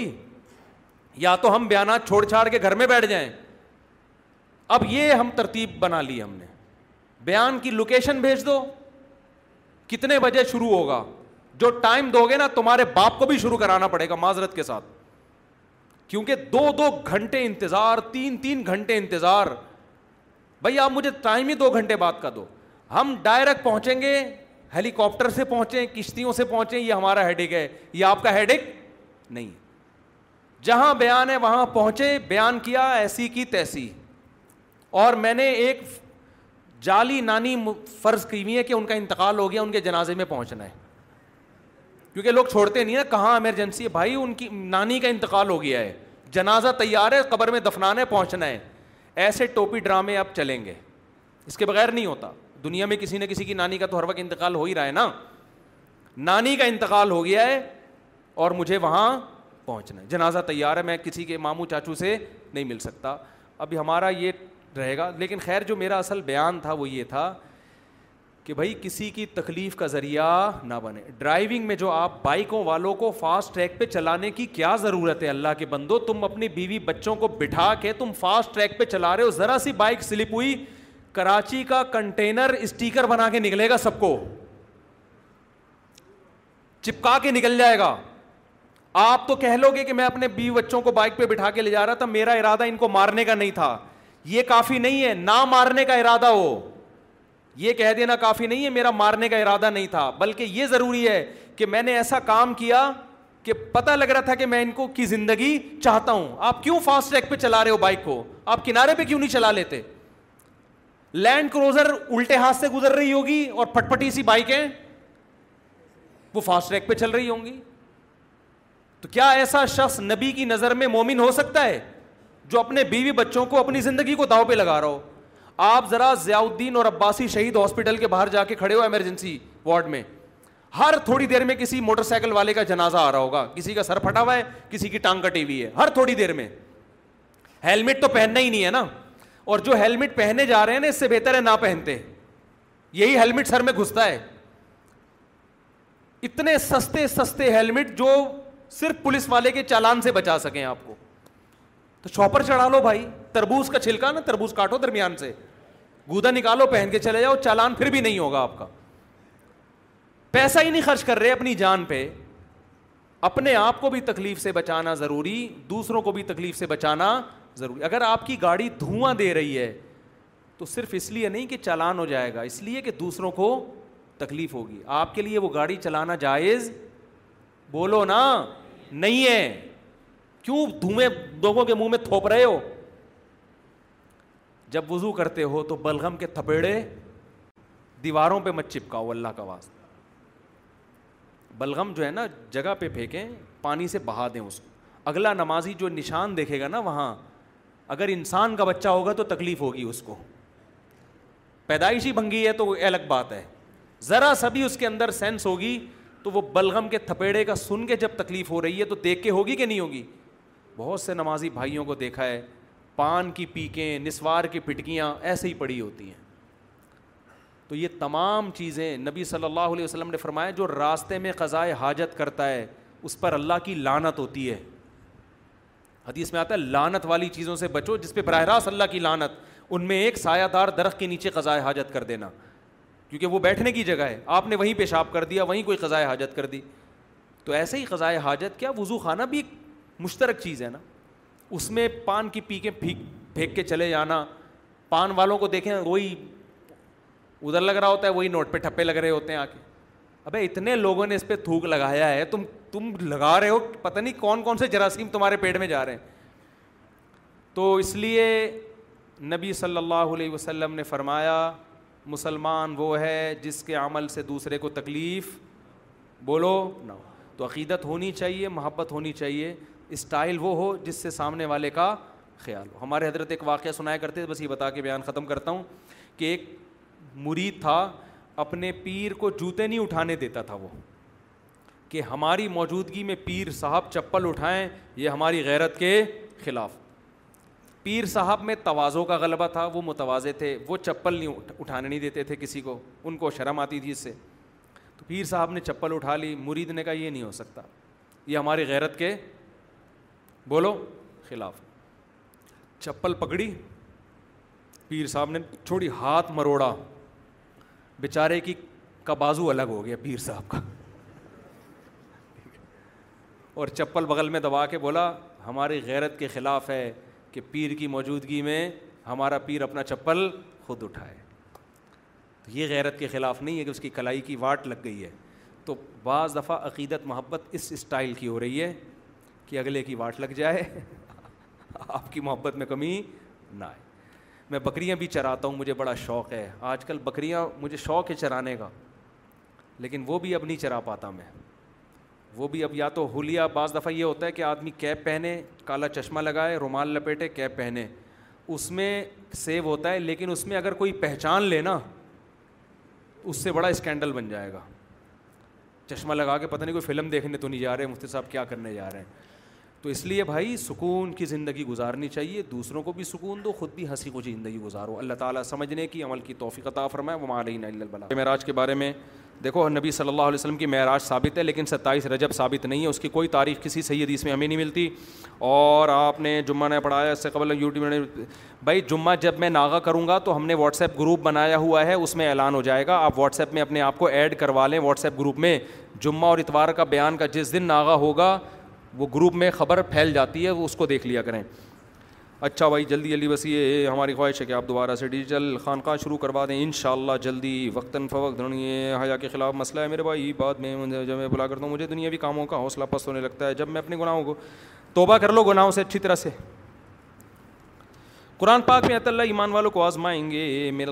یا تو ہم بیانات چھوڑ چھاڑ کے گھر میں بیٹھ جائیں اب یہ ہم ترتیب بنا لی ہم نے بیان کی لوکیشن بھیج دو کتنے بجے شروع ہوگا جو ٹائم دو گے نا تمہارے باپ کو بھی شروع کرانا پڑے گا معذرت کے ساتھ کیونکہ دو دو گھنٹے انتظار تین تین گھنٹے انتظار بھائی آپ مجھے ٹائم ہی دو گھنٹے بات کا دو ہم ڈائریکٹ پہنچیں گے ہیلی کاپٹر سے پہنچیں کشتیوں سے پہنچیں یہ ہمارا ہیڈک ہے یہ آپ کا ہیڈک نہیں جہاں بیان ہے وہاں پہنچے بیان کیا ایسی کی تیسی اور میں نے ایک جعلی نانی فرض کی ہوئی ہے کہ ان کا انتقال ہو گیا ان کے جنازے میں پہنچنا ہے کیونکہ لوگ چھوڑتے نہیں ہیں کہاں ایمرجنسی ہے بھائی ان کی نانی کا انتقال ہو گیا ہے جنازہ تیار ہے قبر میں دفنانے پہنچنا ہے ایسے ٹوپی ڈرامے آپ چلیں گے اس کے بغیر نہیں ہوتا دنیا میں کسی نہ کسی کی نانی کا تو ہر وقت انتقال ہو ہی رہا ہے نا نانی کا انتقال ہو گیا ہے اور مجھے وہاں پہنچنا ہے جنازہ تیار ہے میں کسی کے ماموں چاچو سے نہیں مل سکتا ابھی ہمارا یہ رہے گا لیکن خیر جو میرا اصل بیان تھا وہ یہ تھا کہ بھائی کسی کی تکلیف کا ذریعہ نہ بنے ڈرائیونگ میں جو آپ بائکوں والوں کو فاسٹ ٹریک پہ چلانے کی کیا ضرورت ہے اللہ کے بندو تم اپنی بیوی بچوں کو بٹھا کے تم فاسٹ ٹریک پہ چلا رہے ہو ذرا سی بائک سلپ ہوئی کراچی کا کنٹینر اسٹیکر بنا کے نکلے گا سب کو چپکا کے نکل جائے گا آپ تو کہہ لو گے کہ میں اپنے بیوی بچوں کو بائک پہ بٹھا کے لے جا رہا تھا میرا ارادہ ان کو مارنے کا نہیں تھا یہ کافی نہیں ہے نہ مارنے کا ارادہ ہو یہ کہہ دینا کافی نہیں ہے میرا مارنے کا ارادہ نہیں تھا بلکہ یہ ضروری ہے کہ میں نے ایسا کام کیا کہ پتا لگ رہا تھا کہ میں ان کو کی زندگی چاہتا ہوں آپ کیوں فاسٹ ٹریک پہ چلا رہے ہو بائک کو آپ کنارے پہ کیوں نہیں چلا لیتے لینڈ کروزر الٹے ہاتھ سے گزر رہی ہوگی اور پٹ پٹی سی بائکیں وہ فاسٹ ٹریک پہ چل رہی ہوں گی تو کیا ایسا شخص نبی کی نظر میں مومن ہو سکتا ہے جو اپنے بیوی بچوں کو اپنی زندگی کو داؤ پہ لگا رہا ہو آپ ذرا ضیاء الدین اور عباسی شہید ہاسپٹل کے باہر جا کے کھڑے ہو ایمرجنسی وارڈ میں ہر تھوڑی دیر میں کسی موٹر سائیکل والے کا جنازہ آ رہا ہوگا کسی کا سر پھٹا ہوا ہے کسی کی ٹانگ کٹی ہوئی ہے ہر تھوڑی دیر میں ہیلمٹ تو پہننا ہی نہیں ہے نا اور جو ہیلمٹ پہنے جا رہے ہیں نا اس سے بہتر ہے نہ پہنتے یہی ہیلمٹ سر میں گھستا ہے اتنے سستے سستے ہیلمٹ جو صرف پولیس والے کے چالان سے بچا سکیں آپ کو تو شاپر چڑھا لو بھائی تربوز کا چھلکا نا تربوز کاٹو درمیان سے گودا نکالو پہن کے چلے جاؤ چالان پھر بھی نہیں ہوگا آپ کا پیسہ ہی نہیں خرچ کر رہے اپنی جان پہ اپنے آپ کو بھی تکلیف سے بچانا ضروری دوسروں کو بھی تکلیف سے بچانا ضروری اگر آپ کی گاڑی دھواں دے رہی ہے تو صرف اس لیے نہیں کہ چالان ہو جائے گا اس لیے کہ دوسروں کو تکلیف ہوگی آپ کے لیے وہ گاڑی چلانا جائز بولو نا نہیں ہے کیوں دھوئیں لوگوں کے منہ میں تھوپ رہے ہو جب وضو کرتے ہو تو بلغم کے تھپیڑے دیواروں پہ مت چپکاؤ اللہ کا واسطہ بلغم جو ہے نا جگہ پہ پھینکیں پانی سے بہا دیں اس کو اگلا نمازی جو نشان دیکھے گا نا وہاں اگر انسان کا بچہ ہوگا تو تکلیف ہوگی اس کو پیدائشی بھنگی ہے تو وہ الگ بات ہے ذرا سبھی اس کے اندر سینس ہوگی تو وہ بلغم کے تھپیڑے کا سن کے جب تکلیف ہو رہی ہے تو دیکھ کے ہوگی کہ نہیں ہوگی بہت سے نمازی بھائیوں کو دیکھا ہے پان کی پیکیں نسوار کی پٹکیاں ایسے ہی پڑی ہوتی ہیں تو یہ تمام چیزیں نبی صلی اللہ علیہ وسلم نے فرمایا جو راستے میں قضائے حاجت کرتا ہے اس پر اللہ کی لانت ہوتی ہے حدیث میں آتا ہے لانت والی چیزوں سے بچو جس پہ براہ راست اللہ کی لانت ان میں ایک سایہ دار درخت کے نیچے قضائے حاجت کر دینا کیونکہ وہ بیٹھنے کی جگہ ہے آپ نے وہیں پیشاب کر دیا وہیں کوئی قضائے حاجت کر دی تو ایسے ہی قضائے حاجت کیا وضو خانہ بھی ایک مشترک چیز ہے نا اس میں پان کی پی کے پھینک پھینک کے چلے جانا پان والوں کو دیکھیں وہی ادھر لگ رہا ہوتا ہے وہی نوٹ پہ ٹھپے لگ رہے ہوتے ہیں آ کے ابھی اتنے لوگوں نے اس پہ تھوک لگایا ہے تم تم لگا رہے ہو پتہ نہیں کون کون سے جراثیم تمہارے پیٹ میں جا رہے ہیں تو اس لیے نبی صلی اللہ علیہ وسلم نے فرمایا مسلمان وہ ہے جس کے عمل سے دوسرے کو تکلیف بولو نہ ہو تو عقیدت ہونی چاہیے محبت ہونی چاہیے اسٹائل وہ ہو جس سے سامنے والے کا خیال ہو ہمارے حضرت ایک واقعہ سنایا کرتے بس یہ بتا کے بیان ختم کرتا ہوں کہ ایک مرید تھا اپنے پیر کو جوتے نہیں اٹھانے دیتا تھا وہ کہ ہماری موجودگی میں پیر صاحب چپل اٹھائیں یہ ہماری غیرت کے خلاف پیر صاحب میں توازوں کا غلبہ تھا وہ متوازے تھے وہ چپل نہیں اٹھانے نہیں دیتے تھے کسی کو ان کو شرم آتی تھی اس سے تو پیر صاحب نے چپل اٹھا لی مرید نے کہا یہ نہیں ہو سکتا یہ ہماری غیرت کے بولو خلاف چپل پکڑی پیر صاحب نے چھوڑی ہاتھ مروڑا بیچارے کی کا بازو الگ ہو گیا پیر صاحب کا اور چپل بغل میں دبا کے بولا ہماری غیرت کے خلاف ہے کہ پیر کی موجودگی میں ہمارا پیر اپنا چپل خود اٹھائے تو یہ غیرت کے خلاف نہیں ہے کہ اس کی کلائی کی واٹ لگ گئی ہے تو بعض دفعہ عقیدت محبت اس اسٹائل کی ہو رہی ہے کہ اگلے کی واٹ لگ جائے آپ کی محبت میں کمی نہ آئے میں بکریاں بھی چراتا ہوں مجھے بڑا شوق ہے آج کل بکریاں مجھے شوق ہے چرانے کا لیکن وہ بھی اب نہیں چرا پاتا میں وہ بھی اب یا تو ہولیا بعض دفعہ یہ ہوتا ہے کہ آدمی کیپ پہنے کالا چشمہ لگائے رومال لپیٹے کیپ پہنے اس میں سیو ہوتا ہے لیکن اس میں اگر کوئی پہچان لے نا اس سے بڑا اسکینڈل بن جائے گا چشمہ لگا کے پتہ نہیں کوئی فلم دیکھنے تو نہیں جا رہے مفتی صاحب کیا کرنے جا رہے ہیں تو اس لیے بھائی سکون کی زندگی گزارنی چاہیے دوسروں کو بھی سکون دو خود بھی ہنسی کو زندگی گزارو اللہ تعالیٰ سمجھنے کی عمل کی توفیق عطا طافرما ہے البلا معراج کے بارے میں دیکھو نبی صلی اللہ علیہ وسلم کی معراج ثابت ہے لیکن ستائیس رجب ثابت نہیں ہے اس کی کوئی تاریخ کسی صحیح حدیث میں ہمیں نہیں ملتی اور آپ نے جمعہ نے پڑھایا اس سے قبل یوٹیوب نے بھائی جمعہ جب میں ناغا کروں گا تو ہم نے واٹس ایپ گروپ بنایا ہوا ہے اس میں اعلان ہو جائے گا آپ واٹس ایپ میں اپنے آپ کو ایڈ کروا لیں واٹس ایپ گروپ میں جمعہ اور اتوار کا بیان کا جس دن ناغا ہوگا وہ گروپ میں خبر پھیل جاتی ہے وہ اس کو دیکھ لیا کریں اچھا بھائی جلدی جلدی بس یہ ہماری خواہش ہے کہ آپ دوبارہ سے ڈیجیٹل خانقاہ شروع کروا دیں ان شاء اللہ جلدی وقتاً فوقتیں حیا کے خلاف مسئلہ ہے میرے بھائی بات میں جب میں بلا کرتا ہوں مجھے دنیاوی کاموں کا حوصلہ پس ہونے لگتا ہے جب میں اپنے گناہوں کو توبہ کر لو گناہوں سے اچھی طرح سے قرآن پاک میں اللہ ایمان والوں کو آزمائیں گے میرا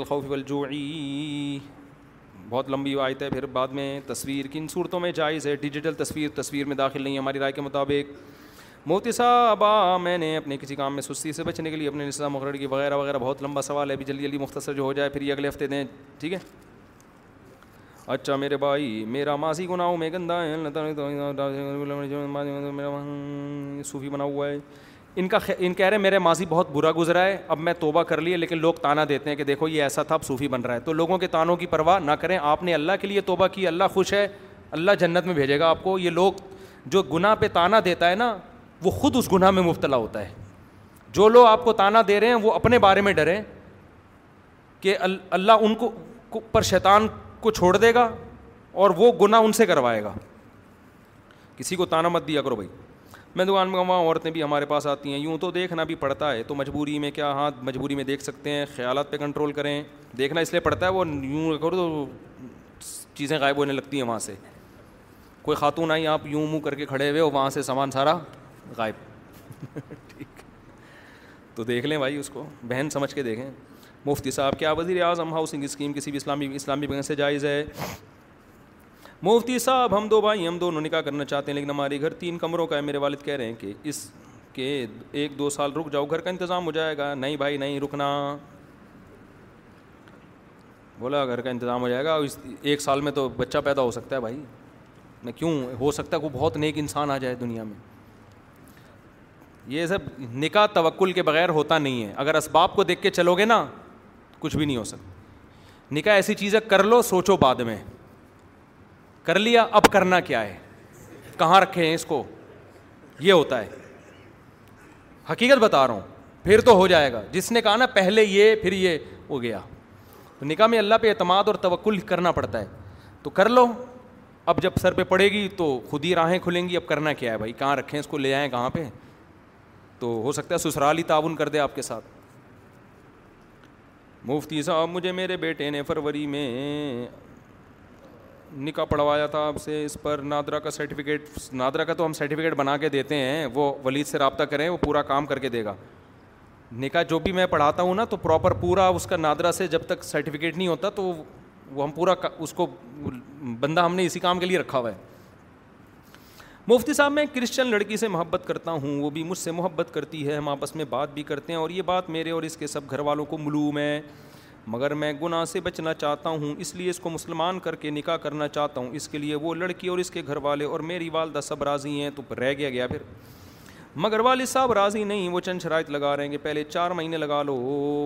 بہت لمبی آیت ہے پھر بعد میں تصویر کن صورتوں میں جائز ہے ڈیجیٹل تصویر تصویر میں داخل نہیں ہے ہماری رائے کے مطابق موتی صاحب میں نے اپنے کسی کام میں سستی سے بچنے کے لیے اپنے نصاب مقرر کی وغیرہ وغیرہ بہت لمبا سوال ہے ابھی جلدی جلدی مختصر جو ہو جائے پھر یہ اگلے ہفتے دیں ٹھیک ہے اچھا میرے بھائی میرا ماضی گناہوں میں ہے صوفی بنا ہوا ہے ان کا ان کہہ رہے ہیں میرے ماضی بہت برا گزرا ہے اب میں توبہ کر لیے لیکن لوگ تانا دیتے ہیں کہ دیکھو یہ ایسا تھا اب صوفی بن رہا ہے تو لوگوں کے تانوں کی پرواہ نہ کریں آپ نے اللہ کے لیے توبہ کی اللہ خوش ہے اللہ جنت میں بھیجے گا آپ کو یہ لوگ جو گناہ پہ تانا دیتا ہے نا وہ خود اس گناہ میں مبتلا ہوتا ہے جو لوگ آپ کو تانا دے رہے ہیں وہ اپنے بارے میں ڈریں کہ اللہ ان کو پر شیطان کو چھوڑ دے گا اور وہ گناہ ان سے کروائے گا کسی کو تانا مت دیا کرو بھائی میں دکان میں وہاں عورتیں بھی ہمارے پاس آتی ہیں یوں تو دیکھنا بھی پڑتا ہے تو مجبوری میں کیا ہاں مجبوری میں دیکھ سکتے ہیں خیالات پہ کنٹرول کریں دیکھنا اس لیے پڑتا ہے وہ یوں کرو تو چیزیں غائب ہونے لگتی ہیں وہاں سے کوئی خاتون آئی آپ یوں منہ کر کے کھڑے ہوئے ہو وہاں سے سامان سارا غائب ٹھیک تو دیکھ لیں بھائی اس کو بہن سمجھ کے دیکھیں مفتی صاحب کیا وزیر اعظم ہاؤسنگ اسکیم کسی بھی اسلامی اسلامی بینک سے جائز ہے مفتی صاحب ہم دو بھائی ہم دونوں نکاح کرنا چاہتے ہیں لیکن ہمارے گھر تین کمروں کا ہے میرے والد کہہ رہے ہیں کہ اس کے ایک دو سال رک جاؤ گھر کا انتظام ہو جائے گا نہیں بھائی نہیں رکنا بولا گھر کا انتظام ہو جائے گا اس ایک سال میں تو بچہ پیدا ہو سکتا ہے بھائی نہ کیوں ہو سکتا ہے کوئی بہت نیک انسان آ جائے دنیا میں یہ سب نکاح توکل کے بغیر ہوتا نہیں ہے اگر اسباب کو دیکھ کے چلو گے نا کچھ بھی نہیں ہو سکتا نکاح ایسی چیزیں کر لو سوچو بعد میں کر لیا اب کرنا کیا ہے کہاں رکھے ہیں اس کو یہ ہوتا ہے حقیقت بتا رہا ہوں پھر تو ہو جائے گا جس نے کہا نا پہلے یہ پھر یہ ہو گیا تو نکاح میں اللہ پہ اعتماد اور توکل کرنا پڑتا ہے تو کر لو اب جب سر پہ پڑے گی تو خود ہی راہیں کھلیں گی اب کرنا کیا ہے بھائی کہاں رکھیں اس کو لے آئیں کہاں پہ تو ہو سکتا ہے سسرالی تعاون کر دے آپ کے ساتھ مفتی صاحب مجھے میرے بیٹے نے فروری میں نکاح پڑھوایا تھا آپ سے اس پر نادرا کا سرٹیفکیٹ نادرا کا تو ہم سرٹیفکیٹ بنا کے دیتے ہیں وہ ولید سے رابطہ کریں وہ پورا کام کر کے دے گا نکاح جو بھی میں پڑھاتا ہوں نا تو پراپر پورا اس کا نادرا سے جب تک سرٹیفکیٹ نہیں ہوتا تو وہ ہم پورا اس کو بندہ ہم نے اسی کام کے لیے رکھا ہوا ہے مفتی صاحب میں کرسچن لڑکی سے محبت کرتا ہوں وہ بھی مجھ سے محبت کرتی ہے ہم آپس میں بات بھی کرتے ہیں اور یہ بات میرے اور اس کے سب گھر والوں کو ملوم ہے مگر میں گناہ سے بچنا چاہتا ہوں اس لیے اس کو مسلمان کر کے نکاح کرنا چاہتا ہوں اس کے لیے وہ لڑکی اور اس کے گھر والے اور میری والدہ سب راضی ہیں تو رہ گیا گیا پھر مگر والد صاحب راضی نہیں وہ چند شرائط لگا رہے ہیں کہ پہلے چار مہینے لگا لو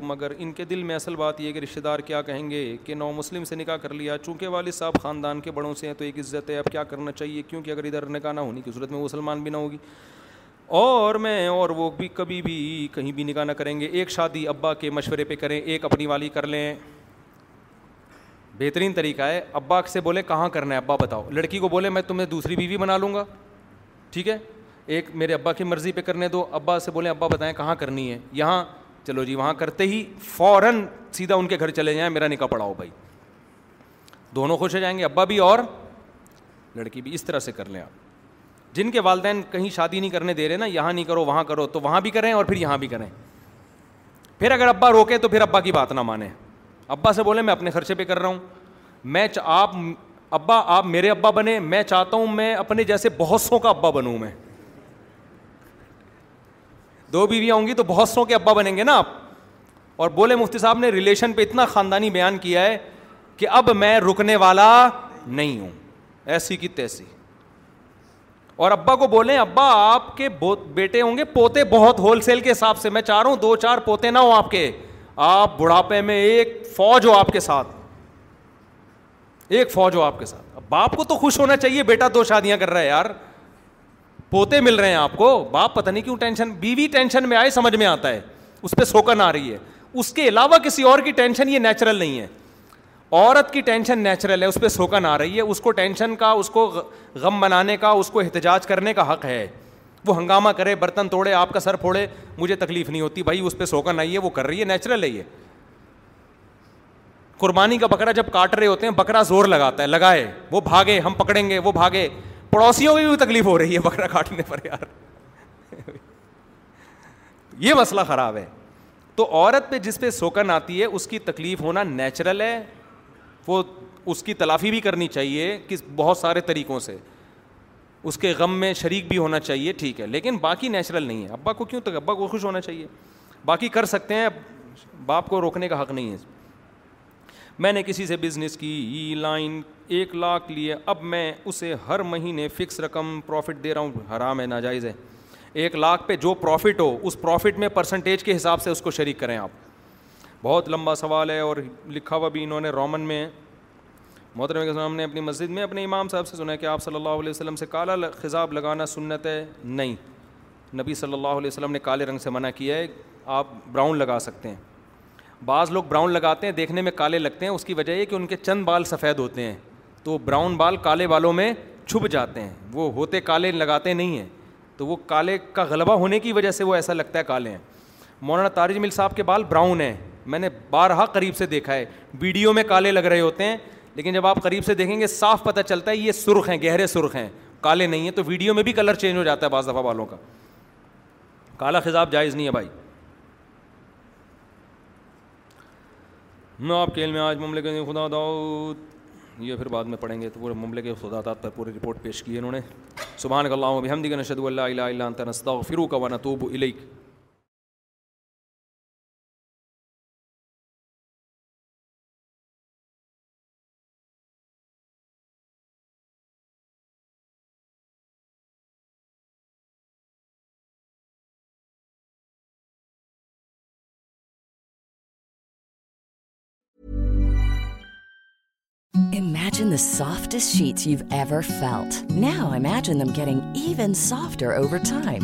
مگر ان کے دل میں اصل بات یہ کہ رشتہ دار کیا کہیں گے کہ نو مسلم سے نکاح کر لیا چونکہ والد صاحب خاندان کے بڑوں سے ہیں تو ایک عزت ہے اب کیا کرنا چاہیے کیونکہ اگر ادھر نکاح نہ ہونے کی صورت میں مسلمان بھی نہ ہوگی اور میں اور وہ بھی کبھی بھی کہیں بھی نکاح نہ کریں گے ایک شادی ابا کے مشورے پہ کریں ایک اپنی والی کر لیں بہترین طریقہ ہے ابا سے بولے کہاں کرنا ہے ابا بتاؤ لڑکی کو بولے میں تمہیں دوسری بیوی بنا لوں گا ٹھیک ہے ایک میرے ابا کی مرضی پہ کرنے دو ابا سے بولیں ابا بتائیں کہاں کرنی ہے یہاں چلو جی وہاں کرتے ہی فوراً سیدھا ان کے گھر چلے جائیں میرا نکاح پڑاؤ بھائی دونوں خوش ہو جائیں گے ابا بھی اور لڑکی بھی اس طرح سے کر لیں آپ جن کے والدین کہیں شادی نہیں کرنے دے رہے نا یہاں نہیں کرو وہاں کرو تو وہاں بھی کریں اور پھر یہاں بھی کریں پھر اگر ابا روکے تو پھر ابا کی بات نہ مانیں ابا سے بولیں میں اپنے خرچے پہ کر رہا ہوں میں آپ ابا آپ میرے ابا بنے میں چاہتا ہوں میں اپنے جیسے بہت سو کا ابا بنوں میں دو بیویاں ہوں گی تو بہت سو کے ابا بنیں گے نا آپ اور بولے مفتی صاحب نے ریلیشن پہ اتنا خاندانی بیان کیا ہے کہ اب میں رکنے والا نہیں ہوں ایسی کی تیسی اور ابا کو بولے ابا آپ کے بیٹے ہوں گے پوتے بہت ہول سیل کے حساب سے میں چاہ رہا ہوں دو چار پوتے نہ ہوں آپ کے آپ بڑھاپے میں ایک فوج ہو آپ کے ساتھ ایک فوج ہو آپ کے ساتھ باپ کو تو خوش ہونا چاہیے بیٹا دو شادیاں کر رہا ہے یار پوتے مل رہے ہیں آپ کو باپ پتہ نہیں کیوں ٹینشن بیوی ٹینشن میں آئے سمجھ میں آتا ہے اس پہ سوکن آ رہی ہے اس کے علاوہ کسی اور کی ٹینشن یہ نیچرل نہیں ہے عورت کی ٹینشن نیچرل ہے اس پہ سوکن آ رہی ہے اس کو ٹینشن کا اس کو غم بنانے کا اس کو احتجاج کرنے کا حق ہے وہ ہنگامہ کرے برتن توڑے آپ کا سر پھوڑے مجھے تکلیف نہیں ہوتی بھائی اس پہ سوکن آئی ہے وہ کر رہی ہے نیچرل ہے یہ قربانی کا بکرا جب کاٹ رہے ہوتے ہیں بکرا زور لگاتا ہے لگائے وہ بھاگے ہم پکڑیں گے وہ بھاگے پڑوسیوں کی بھی تکلیف ہو رہی ہے بکرا کاٹنے پر یار یہ مسئلہ خراب ہے تو عورت پہ جس پہ سوکن آتی ہے اس کی تکلیف ہونا نیچرل ہے وہ اس کی تلافی بھی کرنی چاہیے کس بہت سارے طریقوں سے اس کے غم میں شریک بھی ہونا چاہیے ٹھیک ہے لیکن باقی نیچرل نہیں ہے ابا کو کیوں تک ابا کو خوش ہونا چاہیے باقی کر سکتے ہیں باپ کو روکنے کا حق نہیں ہے میں نے کسی سے بزنس کی ای لائن ایک لاکھ لیے اب میں اسے ہر مہینے فکس رقم پروفٹ دے رہا ہوں حرام ہے ناجائز ہے ایک لاکھ پہ جو پروفٹ ہو اس پروفٹ میں پرسنٹیج کے حساب سے اس کو شریک کریں آپ بہت لمبا سوال ہے اور لکھا ہوا بھی انہوں نے رومن میں ہے کے السلام نے اپنی مسجد میں اپنے امام صاحب سے سنا ہے کہ آپ صلی اللہ علیہ وسلم سے کالا خضاب لگانا سنت ہے نہیں نبی صلی اللہ علیہ وسلم نے کالے رنگ سے منع کیا ہے آپ براؤن لگا سکتے ہیں بعض لوگ براؤن لگاتے ہیں دیکھنے میں کالے لگتے ہیں اس کی وجہ یہ کہ ان کے چند بال سفید ہوتے ہیں تو براؤن بال کالے بالوں میں چھپ جاتے ہیں وہ ہوتے کالے لگاتے نہیں ہیں تو وہ کالے کا غلبہ ہونے کی وجہ سے وہ ایسا لگتا ہے کالے ہیں مولانا طارج مل صاحب کے بال براؤن ہیں میں نے بارہا قریب سے دیکھا ہے ویڈیو میں کالے لگ رہے ہوتے ہیں لیکن جب آپ قریب سے دیکھیں گے صاف پتہ چلتا ہے یہ سرخ ہیں گہرے سرخ ہیں کالے نہیں ہیں تو ویڈیو میں بھی کلر چینج ہو جاتا ہے بعض دفعہ بالوں کا کالا خزاب جائز نہیں ہے بھائی میں آپ کے میں آج مملک یہ پھر بعد میں پڑھیں گے تو پورے مملک خدا داد پر پوری رپورٹ پیش کی ہے انہوں نے صبح اللہ بحمد کے نشد اللہ اللہ تصدہ و تو الیک softs sheet you ever felt no I met an caring even soft over time